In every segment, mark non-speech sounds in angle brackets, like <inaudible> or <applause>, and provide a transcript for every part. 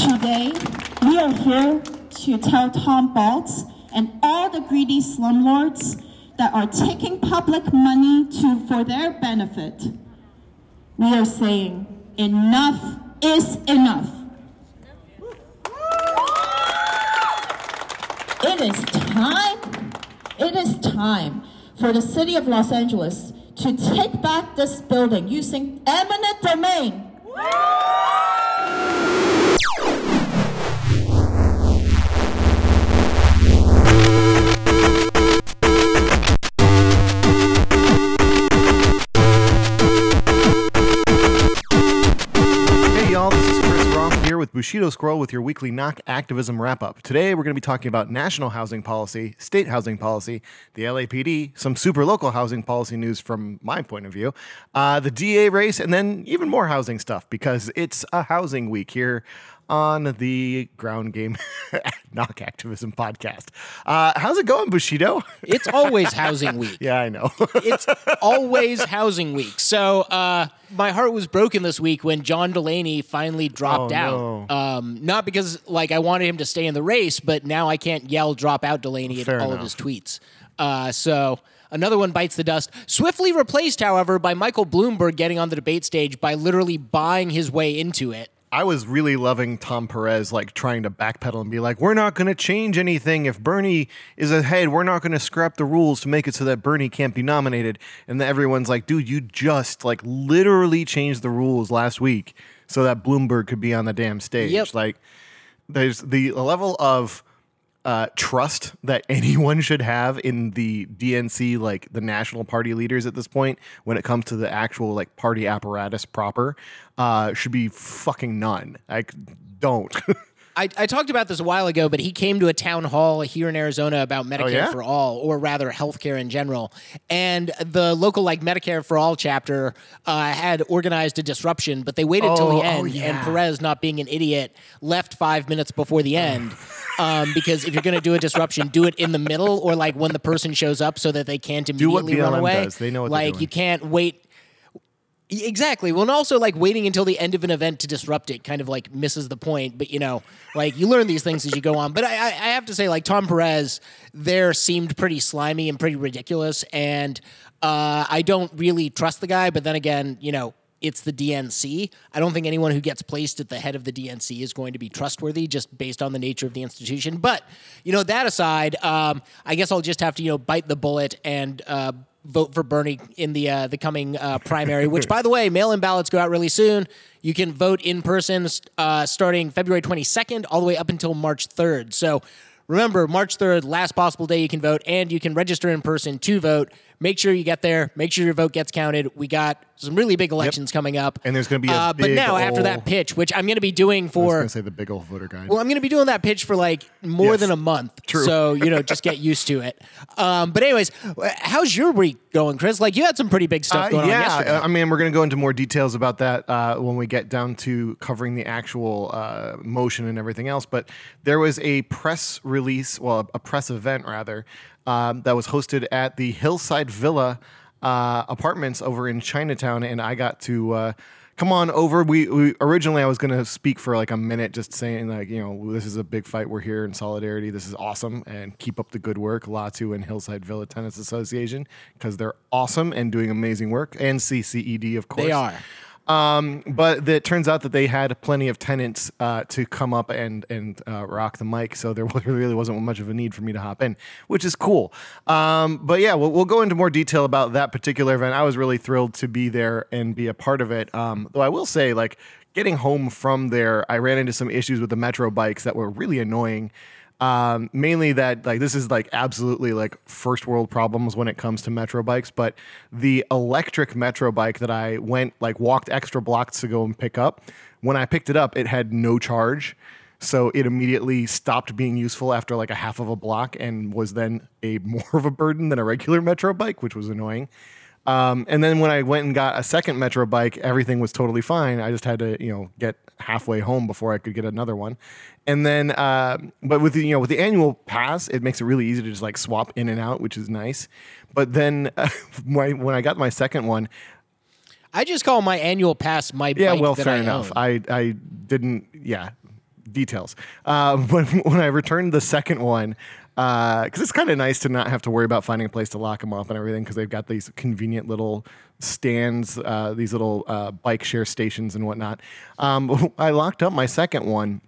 Today, we are here to tell Tom Botz and all the greedy slumlords that are taking public money to, for their benefit. We are saying enough is enough. It is time, it is time for the city of Los Angeles to take back this building using eminent domain. Bushido Scroll with your weekly knock activism wrap up. Today we're going to be talking about national housing policy, state housing policy, the LAPD, some super local housing policy news from my point of view, uh, the DA race, and then even more housing stuff because it's a housing week here on the Ground Game <laughs> Knock Activism podcast. Uh, how's it going, Bushido? <laughs> It's always housing week. <laughs> yeah, I know. It's always housing week. So uh, my heart was broken this week when John Delaney finally dropped Oh, out. no. Um, not because like I wanted him to stay in the race, but now I can't yell "drop out, Delaney" Fair at all enough. of his tweets. Uh, so. Another one bites the dust. Swiftly replaced, however, by Michael Bloomberg getting on the debate stage by literally buying his way into it. I was really loving Tom Perez like trying to backpedal and be like, "We're not going to change anything. If Bernie is ahead, we're not going to scrap the rules to make it so that Bernie can't be nominated." And then everyone's like, "Dude, you just like literally changed the rules last week so that Bloomberg could be on the damn stage." Yep. Like, there's the level of uh, trust that <laughs> anyone should have in the DNC, like the national party leaders at this point, when it comes to the actual like party apparatus proper, uh, should be fucking none. Like, don't. <laughs> I, I talked about this a while ago, but he came to a town hall here in Arizona about Medicare Oh, yeah? for all, or rather healthcare in general. And the local like Medicare for all chapter uh, had organized a disruption, but they waited till Oh, the oh, end. And. Perez, not being an idiot, left five minutes before the end. <sighs> Um, because if you're going to do a disruption, do it in the middle or like when the person shows up so that they can't immediately run away. does. They know what like doing. you can't wait Exactly. Well, and also like waiting until the end of an event to disrupt it kind of like misses the point. But you know, like you learn these things as you go on. But I, I, have to say, like Tom Perez, there seemed pretty slimy and pretty ridiculous, and uh, I don't really trust the guy. But then again, you know. It's the DNC. I don't think anyone who gets placed at the head of the DNC is going to be trustworthy just based on the nature of the institution. But, you know, that aside, um, I guess I'll just have to, you know, bite the bullet and uh, vote for Bernie in the uh, the coming uh, primary. Which, by the way, mail-in ballots go out really soon. You can vote in person uh, starting February 22nd all the way up until March 3rd. So remember, March 3rd, last possible day you can vote, and you can register in person to vote. Make sure you get there. Make sure your vote gets counted. We got some really big elections coming up, And there's gonna be a uh, but now after that pitch, which I'm going to be doing for, I going to say the big old voter guide. well, I'm going to be doing that pitch for like more Yes. than a month. True. So, you know, just get used to it. Um, but, anyways, how's your week going, Chris? Like, you had some pretty big stuff Uh, going on yeah, yesterday. I mean, we're going to go into more details about that uh, when we get down to covering the actual uh, motion and everything else. But there was a press release, well, a press event rather, um, that was hosted at the Hillside Villa uh, apartments over in Chinatown, and I got to. Uh, Come on over. We, we originally I was going to speak for like a minute, just saying like you know this is a big fight. We're here in solidarity. This is awesome, and keep up the good work, LATU and Hillside Villa Tenants Association, because they're awesome and doing amazing work. And CCED, of course, they are. Um, but it turns out that they had plenty of tenants uh, to come up and and uh, rock the mic, so there <laughs> really wasn't much of a need for me to hop in, which is cool. Um, but yeah, we'll, we'll go into more detail about that particular event. I was really thrilled to be there and be a part of it. Um, though I will say, like getting home from there, I ran into some issues with the metro bikes that were really annoying um, mainly that like this is like absolutely like first world problems when it comes to metro bikes but the electric metro bike that i went like walked extra blocks to go and pick up when i picked it up it had no charge. So it immediately stopped being useful after like a half of a block and was then a <laughs> more of a burden than a regular metro bike which was annoying um, and then when I went and got a second Metro bike, everything was totally fine. I just had to, you know, get halfway home before I could get another one. And then, uh, but with the, you know, with the annual pass, it makes it really easy to just like swap in and out, which is nice. But then <laughs> uh, when, when I got my second one, I just call my annual pass my yeah, bike well, that fair I enough. own. I, I didn't, yeah, details. Uh, <laughs> when when I returned the second one, because it's kind of nice to not have to worry about finding a place to lock them up and everything, because they've got these convenient little stands, uh, these little uh, bike share stations and whatnot. Um, <laughs> I locked up my second one.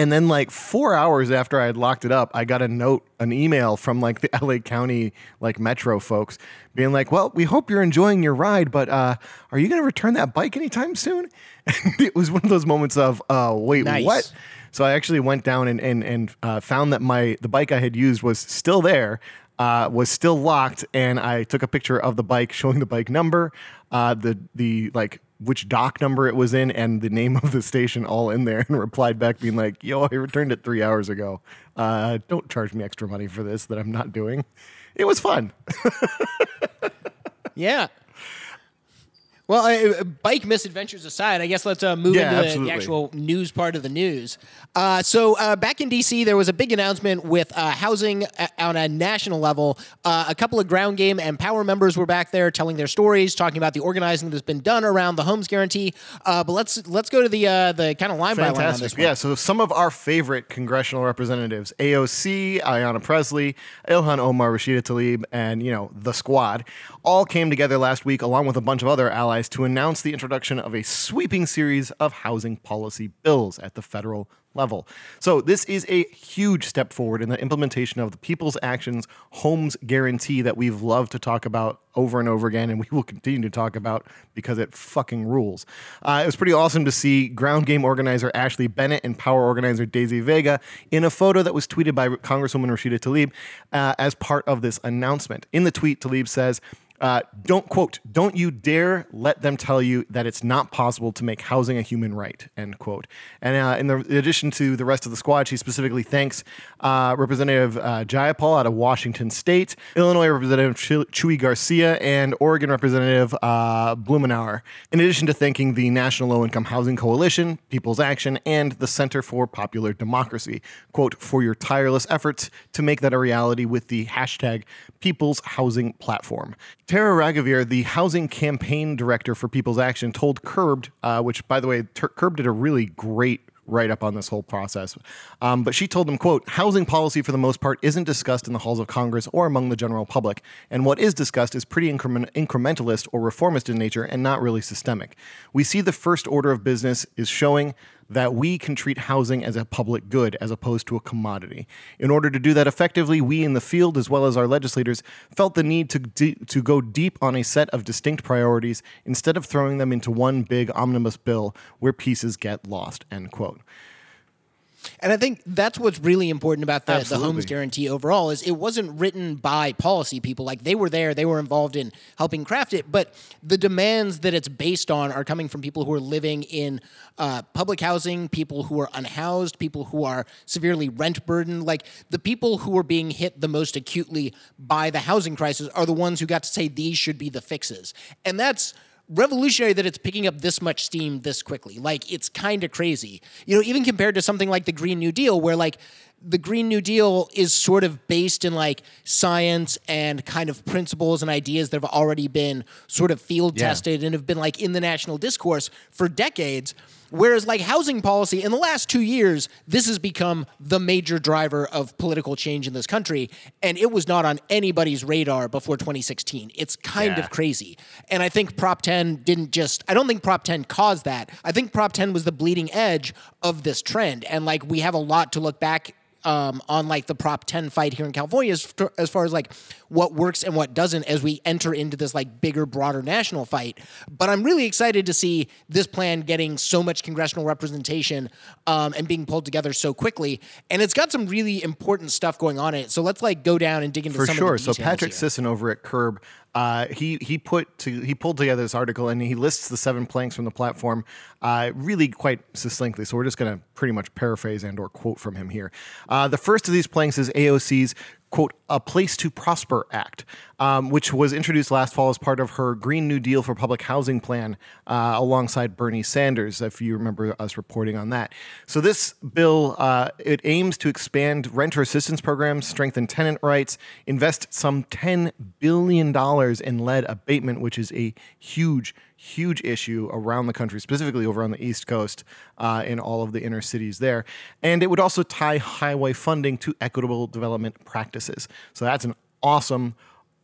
And then, like four hours after I had locked it up, I got a note, an email from like the <laughs> LA County like Metro folks, being like, "Well, we hope you're enjoying your ride, but uh, are you going to return that bike anytime soon?" <laughs> And it was one of those moments of, uh, "Wait, Nice. what?" So I actually went down and and and uh, found that my the bike I had used was still there, uh, was still locked, and I took a picture of the bike, showing the bike number, uh, the the like which dock number it was in, and the name <laughs> of the station all in there, and replied back being like, "Yo, I returned it three hours ago. Uh, don't charge me extra money for this that I'm not doing." It was fun. <laughs> Yeah. Well, uh, bike misadventures aside, I guess let's uh, move Yeah, into the, the actual news part of the news. Uh, so, uh, back in DC, there was a big announcement with uh, housing uh, on a national level. Uh, a couple of ground game and power members were back there telling their stories, talking about the organizing that's been done around the homes guarantee. Uh, but let's let's go to the uh, the kind of line by line on this Fantastic. one. Yeah, so some of our favorite congressional representatives, AOC, Ayanna Pressley, Ilhan Omar, Rashida Tlaib, and, you know, the squad, all came together last week along with a bunch of other allies to announce the introduction of a sweeping series of housing policy bills at the federal level. So this is a huge step forward in the implementation of the People's Actions Homes Guarantee that we've loved to talk about over and over again, and we will continue to talk about because it fucking rules. Uh, it was pretty awesome to see ground game organizer Ashley Bennett and power organizer Daisy Vega in a photo that was tweeted by Congresswoman Rashida Tlaib uh, as part of this announcement. In the tweet, Tlaib says, uh, don't quote, don't you dare let them tell you that it's not possible to make housing a human right, end quote. And uh, in, the, addition to the rest of the squad, she specifically thanks uh, Representative uh, Jayapal out of Washington State, Illinois Representative Ch- Chuy Garcia, and Oregon Representative uh, Blumenauer. In addition to thanking the National Low Income Housing Coalition, People's Action, and the Center for Popular Democracy, quote, for your tireless efforts to make that a reality with the hashtag People's Housing Platform. Tara Raghuveer, the housing campaign director for People's Action, told Curbed, uh, which, by the way, Ter- Curbed did a really great write up on this whole process. Um, but she told them, quote, housing policy for the most part isn't discussed in the halls of Congress or among the general public. And what is discussed is pretty increment- incrementalist or reformist in nature and not really systemic. We see the first order of business is showing that we can treat housing as a public good as opposed to a commodity. In order to do that effectively, we in the field, as well as our legislators, felt the need to, to go deep on a set of distinct priorities instead of throwing them into one big omnibus bill where pieces get lost, end quote. And I think that's what's really important about the, the homes guarantee overall is it wasn't written by policy people. Like they were there, they were involved in helping craft it, but the demands that it's based on are coming from people who are living in uh, public housing, people who are unhoused, people who are severely rent burdened. Like the people who are being hit the most acutely by the housing crisis are the ones who got to say these should be the fixes. And that's revolutionary that it's picking up this much steam this quickly. Like it's kind of crazy. You know, even compared to something like the Green New Deal where like the Green New Deal is sort of based in like science and kind of principles and ideas that have already been sort of field Yeah. tested and have been like in the national discourse for decades. Whereas, like housing policy, in the last two years, this has become the major driver of political change in this country. And it was not on anybody's radar before 2016. It's kind Yeah. of crazy. And I think Prop 10 didn't just, I don't think Prop 10 caused that. I think Prop 10 was the bleeding edge of this trend. And like, we have a lot to look back um, on like the Prop 10 fight here in California as, as far as like what works and what doesn't as we enter into this like bigger, broader national fight. But I'm really excited to see this plan getting so much congressional representation um, and being pulled together so quickly. And it's got some really important stuff going on in it. So let's like go down and dig into For some sure. of the So Patrick here. Sisson over at Curb, uh, he he put to he pulled together this article and he lists the seven planks from the platform uh, really quite succinctly. So we're just going to pretty much paraphrase and or quote from him here. Uh, the first of these planks is AOC's quote a place to prosper act um, which was introduced last fall as part of her green new deal for public housing plan uh, alongside bernie sanders if you remember us reporting on that. So this bill uh, it aims to expand renter assistance programs strengthen tenant rights invest some $10 billion in lead abatement which is a huge huge issue around the country, specifically over on the East Coast uh, in all of the inner cities there. And it would also tie highway funding to equitable development practices. So that's an awesome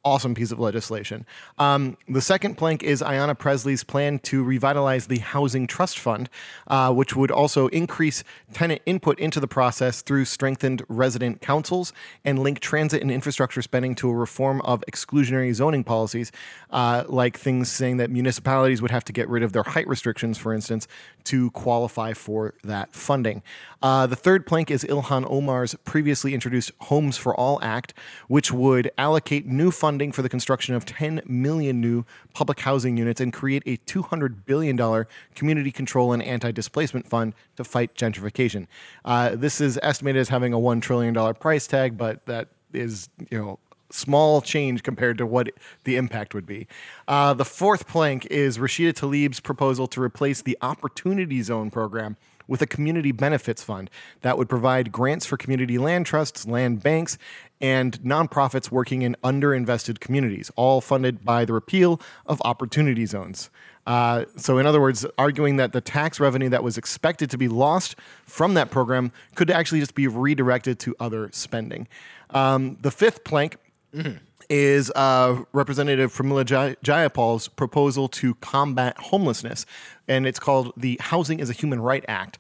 awesome piece of legislation. Um, the second plank is Ayanna Pressley's plan to revitalize the Housing Trust Fund, uh, which would also increase tenant input into the process through strengthened resident councils and link transit and infrastructure spending to a reform of exclusionary zoning policies, uh, like things saying that municipalities would have to get rid of their height restrictions, for instance, to qualify for that funding. Uh, the third plank is Ilhan Omar's previously introduced Homes for All Act, which would allocate new funding funding for the construction of 10 million new public housing units and create a $200 billion community control and anti displacement fund to fight gentrification. Uh, this is estimated as having a $1 trillion price tag, but that is, you know, small change compared to what the impact would be. Uh, the fourth plank is Rashida Tlaib's proposal to replace the Opportunity Zone program with a community benefits fund that would provide grants for community land trusts, land banks, and nonprofits working in underinvested communities, all funded by the repeal of opportunity zones. Uh, so, in other words, arguing that the tax revenue that was expected to be lost from that program could actually just be redirected to other spending. Um, the fifth plank. Mm-hmm is uh, Representative Pramila Jay- Jayapal's proposal to combat homelessness, and it's called the Housing is a Human Right Act.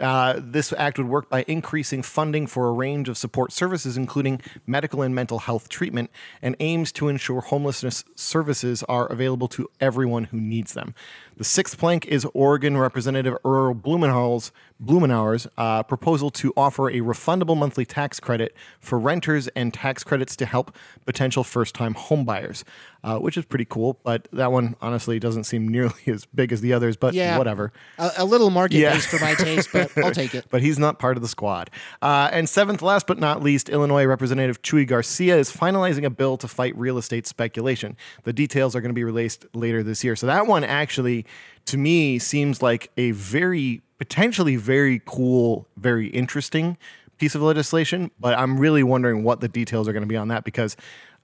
Uh, this act would work by increasing funding for a range of support services, including medical and mental health treatment, and aims to ensure homelessness services are available to everyone who needs them. The sixth plank is Oregon Representative Earl Blumenauer's, Blumenauer's uh, proposal to offer a refundable monthly tax credit for renters and tax credits to help potential first time homebuyers, uh, which is pretty cool. But that one honestly doesn't seem nearly <laughs> as big as the others, but yeah, whatever. A, a little market yeah. based for my taste, but I'll take it. <laughs> but he's not part of the squad. Uh, and seventh, last but not least, Illinois Representative Chuy Garcia is finalizing a bill to fight real estate speculation. The details are going to be released later this year. So that one actually to me seems like a very potentially very cool, very interesting piece of legislation. But I'm really wondering what the details are going to be on that because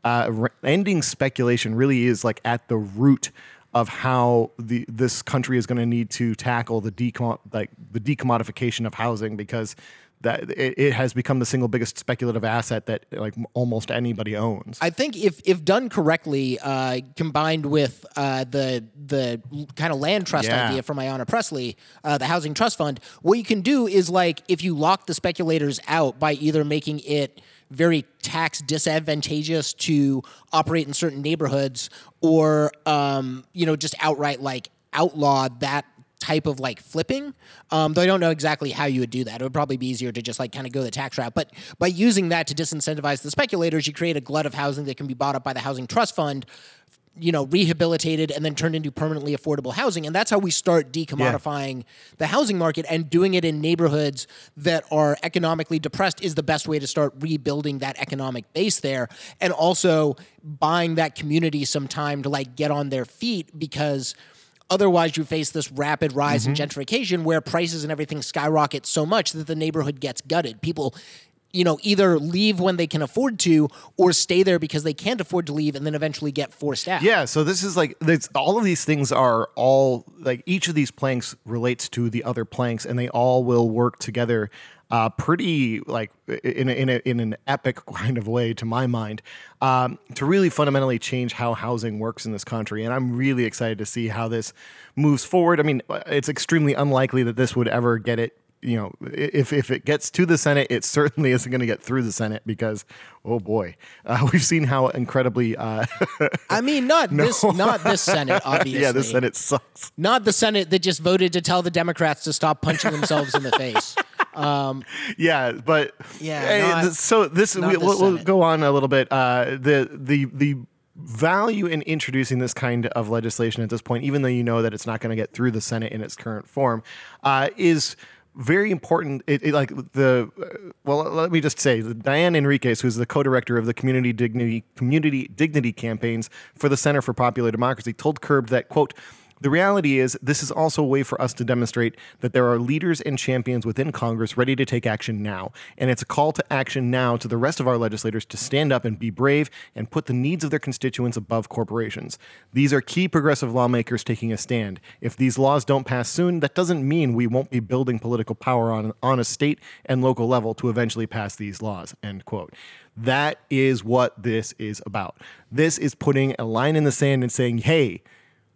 uh, ending speculation really is like at the root of how the this country is going to need to tackle the decom- like the decommodification of housing because that it, it, has become the single biggest speculative asset that like almost anybody owns. I think if if done correctly, uh, combined with uh, the the kind of land trust yeah. idea from Ayanna Pressley, uh, the housing trust fund, what you can do is like if you lock the speculators out by either making it very tax disadvantageous to operate in certain neighborhoods or um, you know just outright like outlaw that type of like flipping. Um, though I don't know exactly how you would do that. It would probably be easier to just like kind of go the tax route. But by using that to disincentivize the speculators, you create a glut of housing that can be bought up by the housing trust fund you know rehabilitated and then turned into permanently affordable housing and that's how we start decommodifying yeah. the housing market and doing it in neighborhoods that are economically depressed is the best way to start rebuilding that economic base there and also buying that community some time to like get on their feet because Otherwise, you face this rapid rise mm-hmm. in gentrification where prices and everything skyrocket so much that the neighborhood gets gutted. People you know, either leave when they can afford to or stay there because they can't afford to leave and then eventually get forced out. Yeah. So this is like, all of these things are all like each of these planks relates to the other planks and they all will work together uh, pretty like in a, in, a, in an epic <laughs> kind of way to my mind um, to really fundamentally change how housing works in this country and i'm really excited to see how this moves forward i mean it's extremely unlikely that this would ever get it you know, if if it gets to the Senate, it <laughs> certainly isn't going to get through the Senate because, oh boy, uh, <laughs> we've seen how incredibly. Uh, I mean, not no. this, not this Senate, obviously. yeah, the Senate sucks. Not the Senate that just voted to tell the Democrats to stop punching themselves in the face. Um, yeah, but yeah. Not, so this we, will we'll go on a little bit. Uh, the the the value in introducing this kind of legislation at this point, even though you know that it's not going to get through the Senate in its current form, uh, is very important. It, it, like the well, let me just say, Diane Enriquez, who's the co-director of the community dignity community dignity campaigns for the Center for Popular Democracy, told Curbed that quote The reality is, this is also a way for us to demonstrate that there are leaders and champions within Congress ready to take action now. And it's a call to action now to the rest of our legislators to stand up and be brave and put the needs of their constituents above corporations. These are key progressive lawmakers taking a stand. If these laws don't pass soon, that doesn't mean we won't be building political power on, on a state and local level to eventually pass these laws. End quote. That is what this is about. This is putting a line in the sand and saying, hey,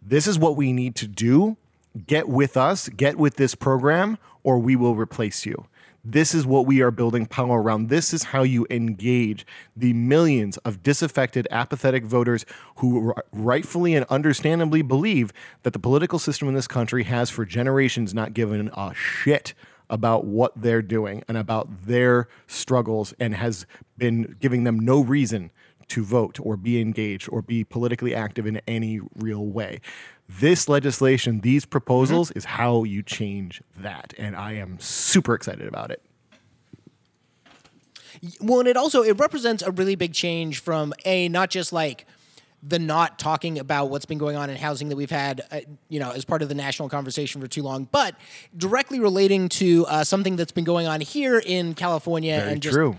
this is what we need to do. Get with us, get with this program, or we will replace you. This is what we are building power around. This is how you engage the millions of disaffected, apathetic voters who rightfully and understandably believe that the political system in this country has for generations not given a shit about what they're doing and about their struggles and has been giving them no reason to vote or be engaged or be politically active in any real way. This legislation, these proposals, mm-hmm. is how you change that. And I am super excited about it. Well, and it also it represents a really big change from a not just like the not talking about what's been going on in housing that we've had, uh, you know, as part of the national conversation for too long, but directly relating to uh, something that's been going on here in California Very and just true.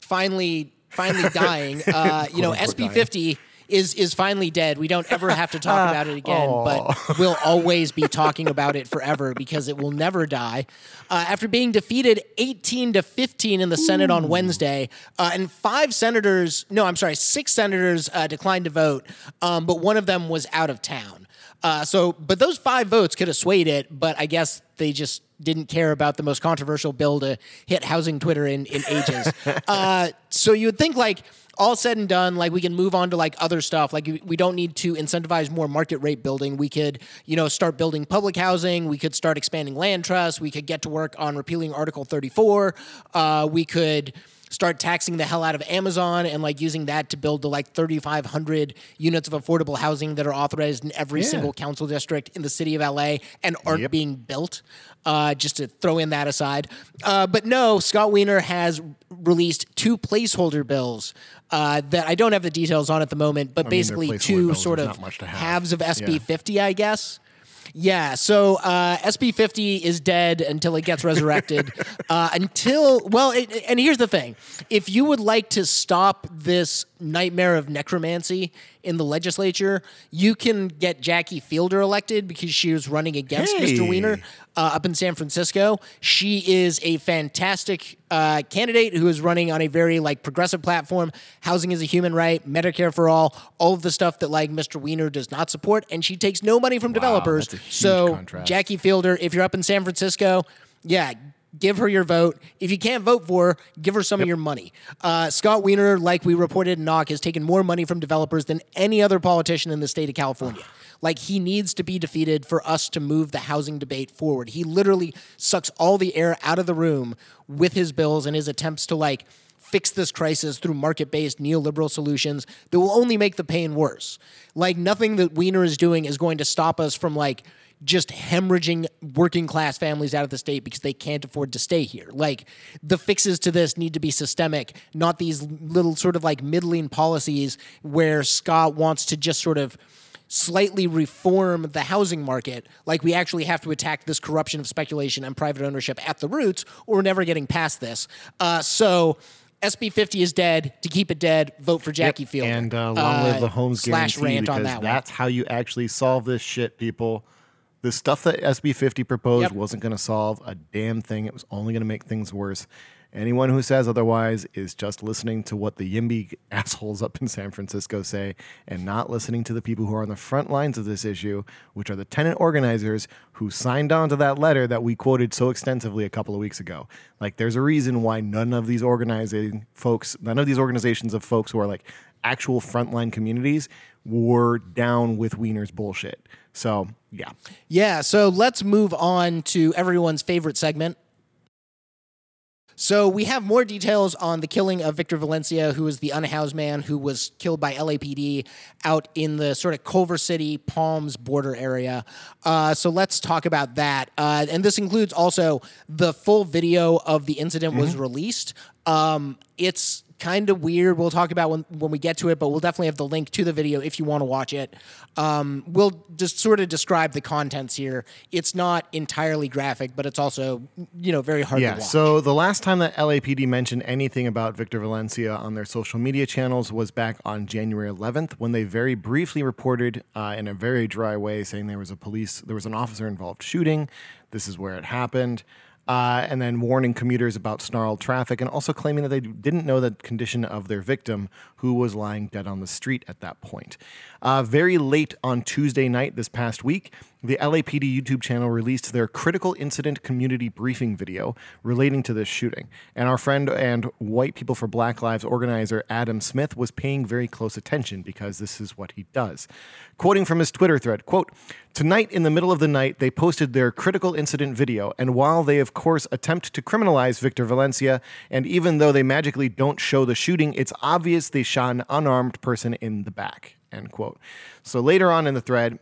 finally, finally <laughs> dying. Uh, you know, SB fifty is is finally dead. We don't ever have to talk <laughs> about it again, but we'll always be talking about it forever because it will never die. Uh, after being defeated 18 to 15 in the Senate on Wednesday, uh, and five senators, no, I'm sorry, six senators uh, declined to vote, um, but one of them was out of town. Uh, so, but those five votes could have swayed it, but I guess they just didn't care about the most controversial bill to hit housing Twitter in, in ages. <laughs> uh, so you would think like all said and done, like we can move on to like other stuff. Like we don't need to incentivize more market rate building. We could, you know, start building public housing. We could start expanding land trusts. We could get to work on repealing Article 34. Uh, we could start taxing the hell out of Amazon and like using that to build the like 3,500 units of affordable housing that are authorized in every yeah. single council district in the city of LA and aren't yep. being built. Uh, just to throw in that aside. Uh, but no, Scott Wiener has released two placeholder bills uh, that I don't have the details on at the moment, but I basically mean, two sort of halves of SB yeah. 50, I guess. Yeah, so uh, SB 50 is dead until it gets resurrected. <laughs> uh, until, well, it, and here's the thing if you would like to stop this nightmare of necromancy in the legislature, you can get Jackie Fielder elected because she was running against hey. Mr. Wiener uh, up in San Francisco. She is a fantastic uh, candidate who is running on a very like progressive platform. Housing is a human right, Medicare for all, all of the stuff that like Mr. Wiener does not support, and she takes no money from wow, developers. so contrast. Jackie Fielder, if you're up in San Francisco, yeah, give her your vote. If you can't vote for her, give her some yep. of your money. Uh, Scott Wiener, like we reported in Knock, has taken more money from developers than any other politician in the state of California. like he needs to be defeated for us to move the housing debate forward. He literally sucks all the air out of the room with his bills and his attempts to like fix this crisis through market-based neoliberal solutions that will only make the pain worse. Like nothing that Wiener is doing is going to stop us from like just hemorrhaging working class families out of the state because they can't afford to stay here. Like the fixes to this need to be systemic, not these little sort of like middling policies where Scott wants to just sort of slightly reform the housing market, like we actually have to attack this corruption of speculation and private ownership at the roots, or we're never getting past this. Uh, so SB 50 is dead. To keep it dead, vote for Jackie yep. Field. And uh, long live the homes guarantee because that that's how you actually solve this shit, people. The stuff that SB 50 proposed yep. wasn't going to solve a damn thing. It was only going to make things worse. Anyone who says otherwise is just listening to what the YIMBY <laughs> assholes up in San Francisco say and not listening to the people who are on the front lines of this issue, which are the tenant organizers who signed on to that letter that we quoted so extensively a couple of weeks ago. Like, there's a reason why none of these organizing folks, none of these organizations of folks who are like actual frontline communities were down with Wiener's bullshit. So, yeah. Yeah. So let's move on to everyone's favorite segment. So we have more details on the killing of Victor Valencia, who is the unhoused man who was killed by LAPD out in the sort of Culver City, Palms border area. Uh, so let's talk about that. Uh, and this includes also the full video of the incident mm-hmm. was released. Um, it's kind of weird. We'll talk about when when we get to it, but we'll definitely have the link to the video if you want to watch it. Um, we'll just sort of describe the contents here. It's not entirely graphic, but it's also you know very hard Yeah. to watch. So the last time that LAPD mentioned anything about Victor Valencia on their social media channels was back on January 11th when they very briefly reported uh, in a very dry way saying there was a police, there was an officer involved shooting. This is where it happened. Uh, and then warning commuters about snarled traffic and also claiming that they didn't know the condition of their victim who was lying dead on the street at that point. Uh, very late on Tuesday night this past week, the LAPD YouTube channel released their critical incident community briefing video relating to this shooting. And our friend and White People for Black Lives organizer Adam Smith was paying very close attention because this is what he does. Quoting from his Twitter thread, quote, Tonight in the middle of the night, they posted their critical incident video, and while they of course attempt to criminalize Victor Valencia, and even though they magically don't show the shooting, it's obvious they shot an unarmed person in the back. End quote. So later on in the thread,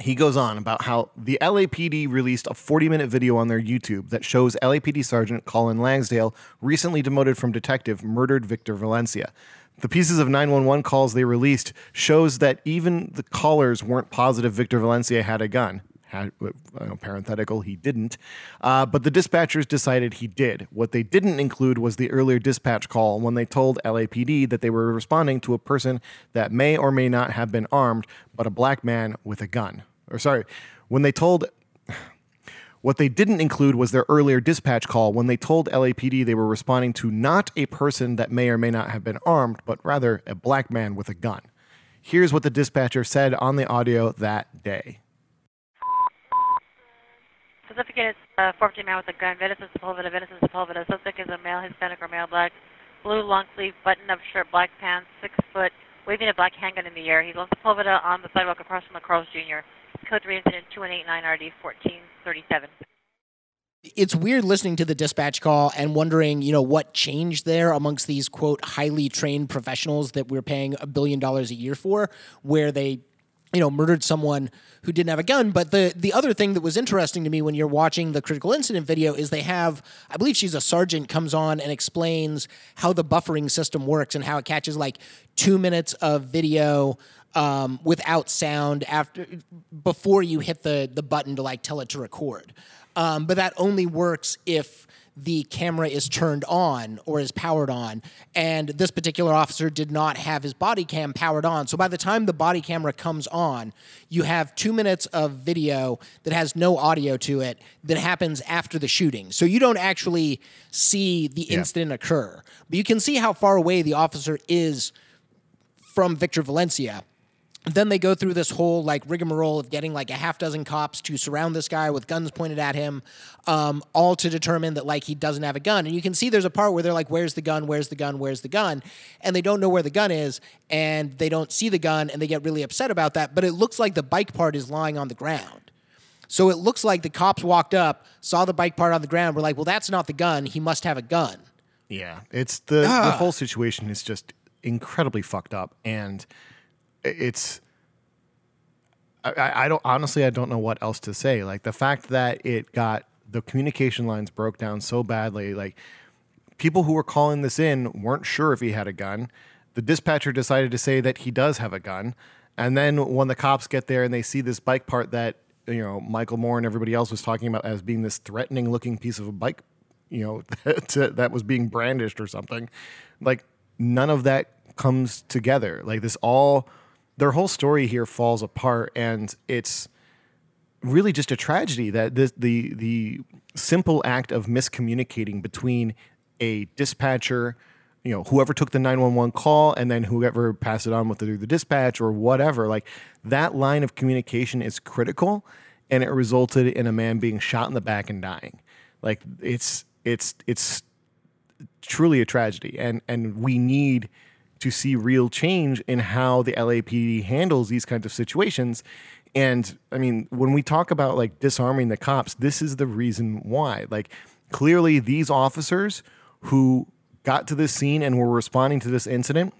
he goes on about how the LAPD released a 40 minute video on their YouTube that shows LAPD Sergeant Colin Langsdale, recently demoted from detective, murdered Victor Valencia. The pieces of 911 calls they released shows that even the callers weren't positive Victor Valencia had a gun. Uh, parenthetical, he didn't. Uh, but the dispatchers decided he did. What they didn't include was the earlier dispatch call when they told LAPD that they were responding to a person that may or may not have been armed, but a black man with a gun. Or sorry, when they told what they didn't include was their earlier dispatch call when they told LAPD they were responding to not a person that may or may not have been armed, but rather a black man with a gun. Here's what the dispatcher said on the audio that day. Certificate is uh, 14 man with a gun. Venice Sepulveda, Venice Sepulveda. Suspect is a male Hispanic or male black. Blue long sleeve, button up shirt, black pants, six foot, waving a black handgun in the air. He's on Sepulveda on the sidewalk across from Carl's Jr. Code 3 incident 2189 RD 1437. it's weird listening to the dispatch call and wondering, you know, what changed there amongst these quote highly trained professionals that we're paying a billion dollars a year for, where they, you know, murdered someone who didn't have a gun. But the the other thing that was interesting to me when you're watching the critical incident video is they have, I believe she's a sergeant, comes on and explains how the buffering system works and how it catches like two minutes of video um, without sound after before you hit the the button to like tell it to record. Um, but that only works if the camera is turned on or is powered on. And this particular officer did not have his body cam powered on. So by the time the body camera comes on, you have two minutes of video that has no audio to it that happens after the shooting. So you don't actually see the incident occur, but you can see how far away the officer is from Victor Valencia. Then they go through this whole like rigmarole of getting like a half dozen cops to surround this guy with guns pointed at him, um, all to determine that like he doesn't have a gun. And you can see there's a part where they're like, "Where's the gun? Where's the gun? Where's the gun?" And they don't know where the gun is, and they don't see the gun, and they get really upset about that. But it looks like the bike part is lying on the ground. So it looks like the cops walked up, saw the bike part on the ground, were like, "Well, that's not the gun. He must have a gun." Yeah, it's the the whole situation is just incredibly fucked up, and it's. I- I, don't honestly. I don't know what else to say. Like the fact that it got the communication lines broke down so badly. Like people who were calling this in weren't sure if he had a gun. The dispatcher decided to say that he does have a gun, and then when the cops get there and they see this bike part that you know Michel Moore and everybody else was talking about as being this threatening looking piece of a bike you know <laughs> that, that was being brandished or something like none of that comes together like this all their whole story here falls apart and it's really just a tragedy that this, the the simple act of miscommunicating between a dispatcher you know whoever took the 911 call and then whoever passed it on with the, the dispatch or whatever like that line of communication is critical and it resulted in a man being shot in the back and dying. Like it's it's it's truly a tragedy and and we need to see real change in how the LAPD handles these kinds of situations and I mean when we talk about like disarming the cops this is the reason why like clearly these officers who got to this scene and were responding to this incident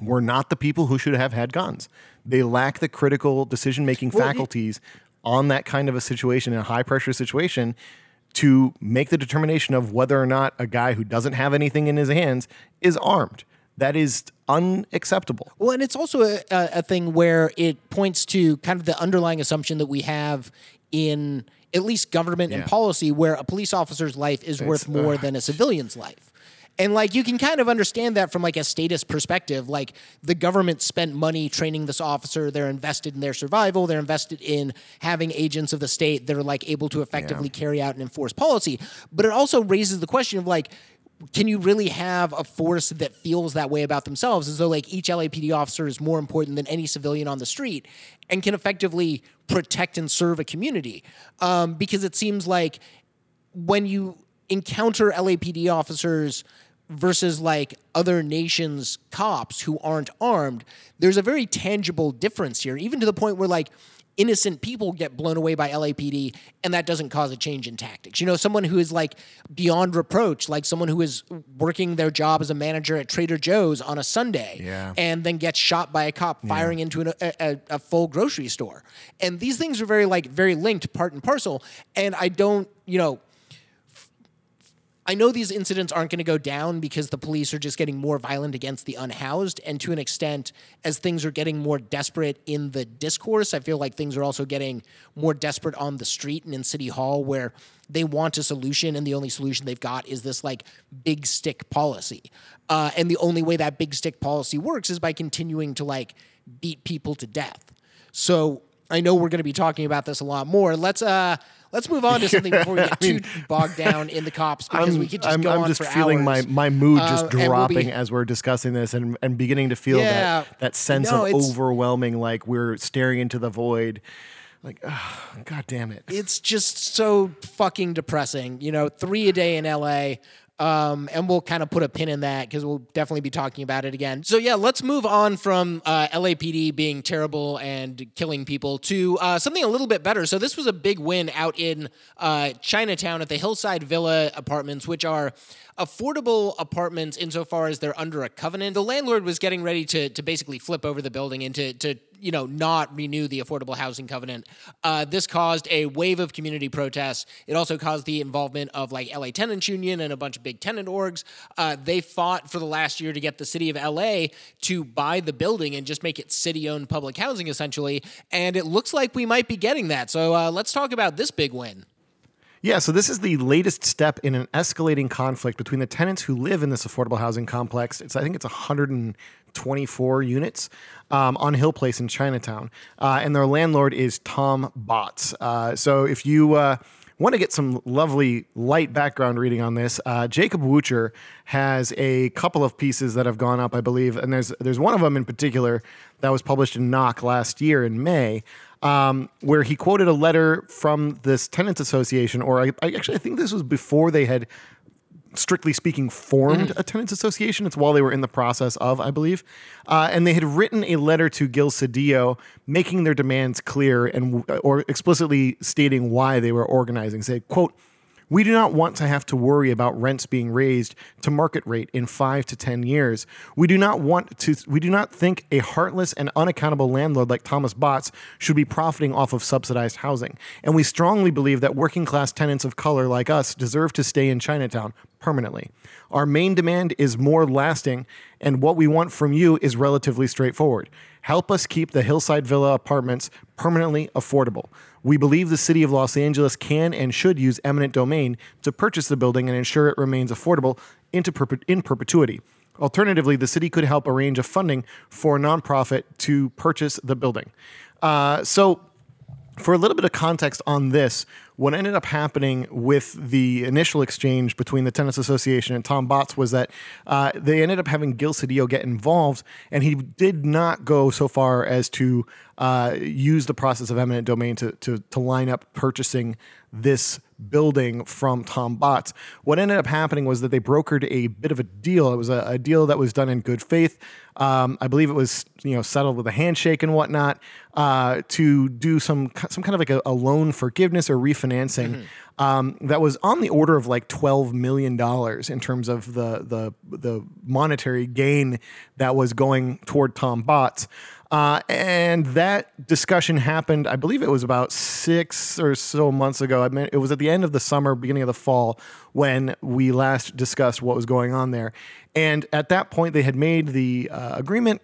were not the people who should have had guns. They lack the critical decision making Well, faculties on that kind of a situation, in a high pressure situation. to make the determination of whether or not a guy who doesn't have anything in his hands is armed. That is unacceptable. Well, and it's also a, a, thing where it points to kind of the underlying assumption that we have in at least government and policy, where a police officer's life is worth uh, more ugh. than a civilian's life. And like you can kind of understand that from like a status perspective. Like the government spent money training this officer, they're invested in their survival, they're invested in having agents of the state that are like able to effectively carry out and enforce policy. But it also raises the question of like, can you really have a force that feels that way about themselves as though like each LAPD officer is more important than any civilian on the street and can effectively protect and serve a community? Um, because it seems like when you encounter LAPD officers versus like other nations' cops who aren't armed, there's a very tangible difference here, even to the point where like innocent people get blown away by LAPD and that doesn't cause a change in tactics. You know, someone who is like beyond reproach, like someone who is working their job as a manager at Trader Joe's on a Sunday Yeah. and then gets shot by a cop firing into an, a, a, a full grocery store. And these things are very like very linked part and parcel. And I don't, you know, I know these incidents aren't going to go down because the police are just getting more violent against the unhoused. And to an extent, as things are getting more desperate in the discourse, I feel like things are also getting more desperate on the street and in City Hall where they want a solution. And the only solution they've got is this like big stick policy. Uh, and the only way that big stick policy works is by continuing to like beat people to death. So I know we're going to be talking about this a lot more. Let's uh let's move on to <laughs> something before we get too bogged down in the cops because we could just I'm, go I'm on just for feeling hours. my, my mood Uh, just we'll dropping be- as we're discussing this and, and beginning to feel Yeah. that, that sense No, of overwhelming, like we're staring into the void. Like, oh, God damn it. it's just so fucking depressing. You know, three a day in LA. Um, and we'll kind of put a pin in that because we'll definitely be talking about it again. So yeah, let's move on from uh, LAPD being terrible and killing people to uh, something a little bit better. So this was a big win out in uh, Chinatown at the Hillside Villa Apartments, which are affordable apartments insofar as they're under a covenant. The landlord was getting ready to to basically flip over the building and to to you know not renew the affordable housing covenant. Uh, this caused a wave of community protests. It also caused the involvement of like LA Tenants Union and a bunch of big tenant orgs. Uh, they fought for the last year to get the city of LA to buy the building and just make it city-owned public housing essentially. And it looks like we might be getting that. So uh, let's talk about this big win. Yeah, so this is the latest step in an escalating conflict between the tenants who live in this affordable housing complex. It's I think it's 124 units um, on Hill Place in Chinatown, uh, and their landlord is Tom Botz. Uh, so if you uh, want to get some lovely light background reading on this, uh, Jacob Woocher has a couple of pieces that have gone up, I believe, and there's there's one of them in particular that was published in Knock last year in May um, where he quoted a letter from this tenants association, or I, I actually I think this was before they had, strictly speaking, formed a tenants association. It's while they were in the process of, I believe, uh, and they had written a letter to Gil Cedillo making their demands clear and or explicitly stating why they were organizing. Say, quote. We do not want to have to worry about rents being raised to market rate in five to 10 years. We do not want to, we do not think a heartless and unaccountable landlord like Thomas Botz should be profiting off of subsidized housing. And we strongly believe that working class tenants of color like us deserve to stay in Chinatown permanently. Our main demand is more lasting, and what we want from you is relatively straightforward. Help us keep the Hillside Villa apartments permanently affordable. We believe the city of Los Angeles can and should use eminent domain to purchase the building and ensure it remains affordable into perpet- in perpetuity. Alternatively, the city could help arrange a funding for a nonprofit to purchase the building. Uh, so, for a little bit of context on this, what ended up happening with the initial exchange between the Tenants Association and Tom Botz was that uh, they ended up having Gil Cedillo get involved, and he did not go so far as to uh, use the process of eminent domain to, to, to line up purchasing this building from Tom Botz. What ended up happening was that they brokered a bit of a deal. It was a, a deal that was done in good faith. Um, I believe it was you know settled with a handshake and whatnot uh, to do some some kind of like a, a loan forgiveness or refinance financing um, that was on the order of like twelve million dollars in terms of the the the monetary gain that was going toward Tom Botz. Uh, and that discussion happened, I believe it was about six or so months ago. I mean, it was at the end of the summer, beginning of the fall, when we last discussed what was going on there. And at that point, they had made the uh, agreement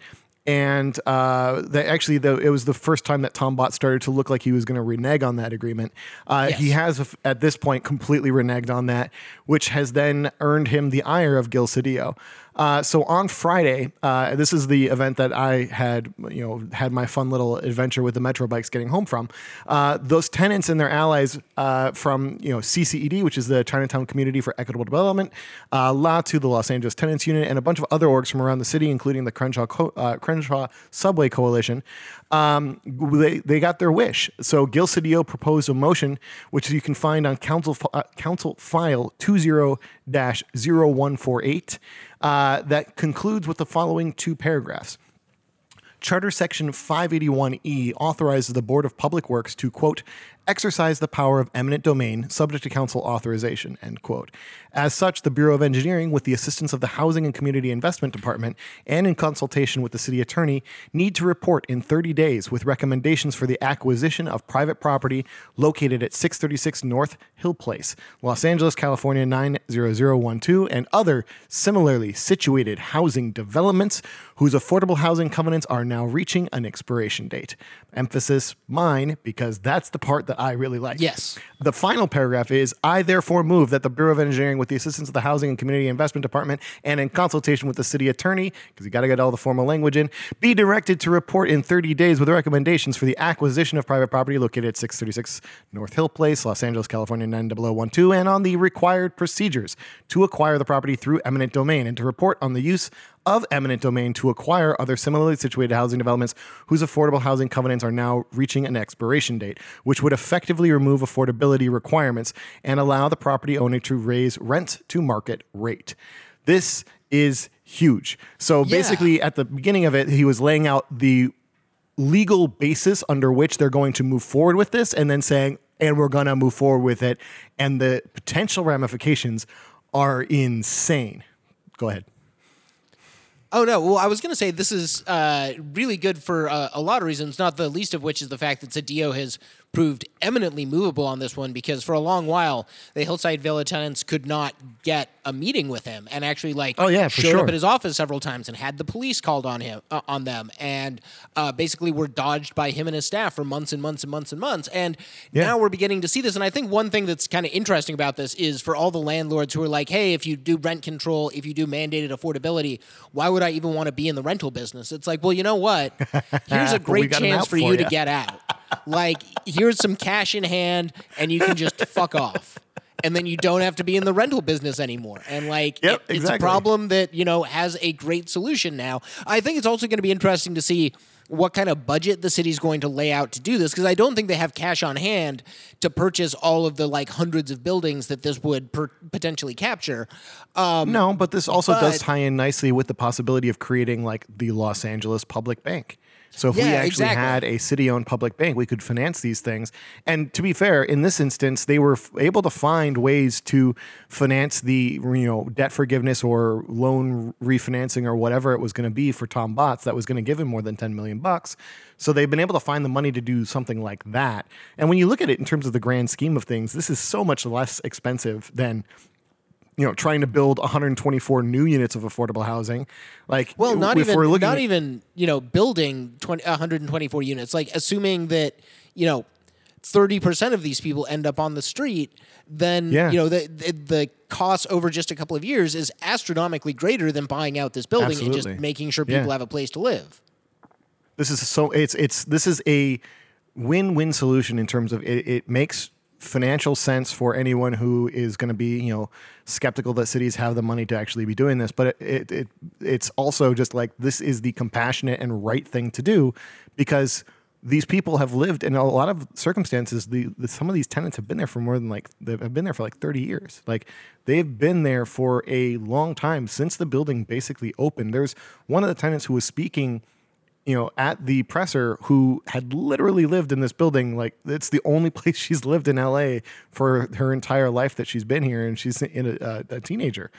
and uh, they actually the, it was the first time that Tom Bott started to look like he was going to renege on that agreement. Uh, Yes. He has at this point completely reneged on that, which has then earned him the ire of Gil Cedillo. Uh, so on Friday, uh, this is the event that I had, you know, had my fun little adventure with the Metro bikes getting home from. Uh, those tenants and their allies uh, from, you know, CCED, which is the Chinatown Community for Equitable Development, uh, LATU, the Los Angeles Tenants Unit, and a bunch of other orgs from around the city, including the Crenshaw, Co- uh, Crenshaw Subway Coalition, um, they, they got their wish. So Gil Cedillo proposed a motion, which you can find on Council, uh, council File 20-0148, uh, that concludes with the following two paragraphs. Charter Section 581E authorizes the Board of Public Works to, quote, exercise the power of eminent domain subject to council authorization, end quote. As such, the Bureau of Engineering, with the assistance of the Housing and Community Investment Department and in consultation with the city attorney, need to report in 30 days with recommendations for the acquisition of private property located at 636 North Hill Place, Los Angeles, California 90012, and other similarly situated housing developments whose affordable housing covenants are now reaching an expiration date. Emphasis mine because that's the part that I really like. Yes. The final paragraph is I therefore move that the Bureau of Engineering, with the assistance of the Housing and Community Investment Department and in consultation with the city attorney, because you got to get all the formal language in, be directed to report in 30 days with recommendations for the acquisition of private property located at 636 North Hill Place, Los Angeles, California 90012, and on the required procedures to acquire the property through eminent domain and to report on the use of eminent domain to acquire other similarly situated housing developments whose affordable housing covenants are now reaching an expiration date, which would effectively remove affordability requirements and allow the property owner to raise rents to market rate. This is huge. So Yeah. basically, at the beginning of it, he was laying out the legal basis under which they're going to move forward with this and then saying, and we're going to move forward with it. And the potential ramifications are insane. Go ahead. Oh no! Well, I was going to say this is uh, really good for uh, a lot of reasons. Not the least of which is the fact that Cedillo has proved eminently movable on this one because for a long while the Hillside Villa tenants could not get a meeting with him and actually like Oh, yeah, for showed sure. up at his office several times and had the police called on him uh, on them and uh, basically were dodged by him and his staff for months and months and months and months. And Yeah. now we're beginning to see this. And I think one thing that's kind of interesting about this is for all the landlords who are like, hey, if you do rent control, if you do mandated affordability, why would I even want to be in the rental business? It's like, well, you know what? <laughs> Here's a great chance for for you to get out. <laughs> Like, here's some cash in hand, and you can just fuck off. And then you don't have to be in the rental business anymore. And like, Yep, it- it's a problem that you know has a great solution now. I think it's also going to be interesting to see what kind of budget the city's going to lay out to do this because I don't think they have cash on hand to purchase all of the like hundreds of buildings that this would per- potentially capture. Um, No, but this also does tie in nicely with the possibility of creating like the Los Angeles Public Bank. So if we actually exactly. had a city-owned public bank, we could finance these things. And to be fair, in this instance, they were f- able to find ways to finance the you know debt forgiveness or loan refinancing or whatever it was going to be for Tom Botz that was going to give him more than 10 million bucks. So they've been able to find the money to do something like that. And when you look at it in terms of the grand scheme of things, this is so much less expensive than you know, trying to build 124 new units of affordable housing. Like, Well, not even we're looking not at- even you know building 20, 124 units. Like assuming that you know 30 percent of these people end up on the street, then Yeah. you know the, the the cost over just a couple of years is astronomically greater than buying out this building and just making sure Yeah. people have a place to live. this is so it's it's this is a win-win solution in terms of it, it makes financial sense for anyone who is going to be you know skeptical that cities have the money to actually be doing this but it, it, it it's also just like this is the compassionate and right thing to do because these people have lived in a lot of circumstances. The, the some of these tenants have been there for more than like they have been there for like 30 years. Like they've been there for a long time since the building basically opened. There's one of the tenants who was speaking you know, at the presser who had literally lived in this building. Like it's the only <laughs> place she's lived in LA for her entire life that she's been here, and she's in a, a teenager.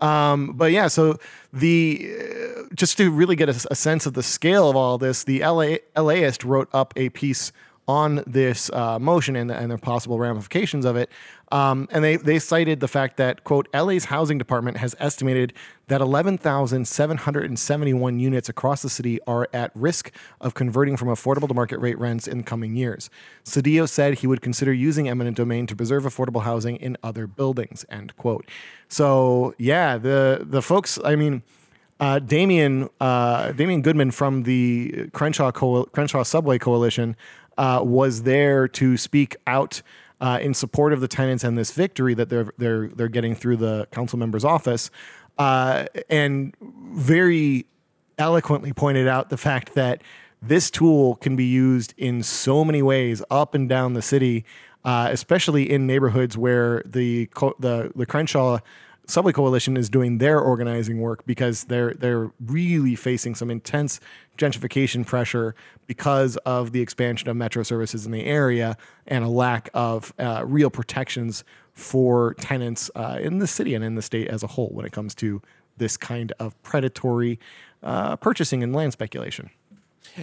Um, but yeah, so the uh, just to really get a, a, sense of the scale of all this, the LA LAist wrote up a piece on this uh, motion and the, and possible ramifications of it. Um, and they, they cited the fact that, quote, LA's housing department has estimated that 11,771 units across the city are at risk of converting from affordable to market rate rents in coming years. Cedillo said he would consider using eminent domain to preserve affordable housing in other buildings, end quote. So, yeah, the, the folks, I mean, uh, Damien uh, Damien Goodmon from the Crenshaw Co- Crenshaw Subway Coalition uh, was there to speak out uh, in support of the tenants and this victory that they're they're they're getting through the council member's office, uh, and very eloquently pointed out the fact that this tool can be used in so many ways up and down the city, uh, especially in neighborhoods where the the the Crenshaw Subway Coalition is doing their organizing work because they're they're really facing some intense gentrification pressure because of the expansion of metro services in the area and a lack of uh, real protections for tenants uh, in the city and in the state as a whole when it comes to this kind of predatory uh, purchasing and land speculation.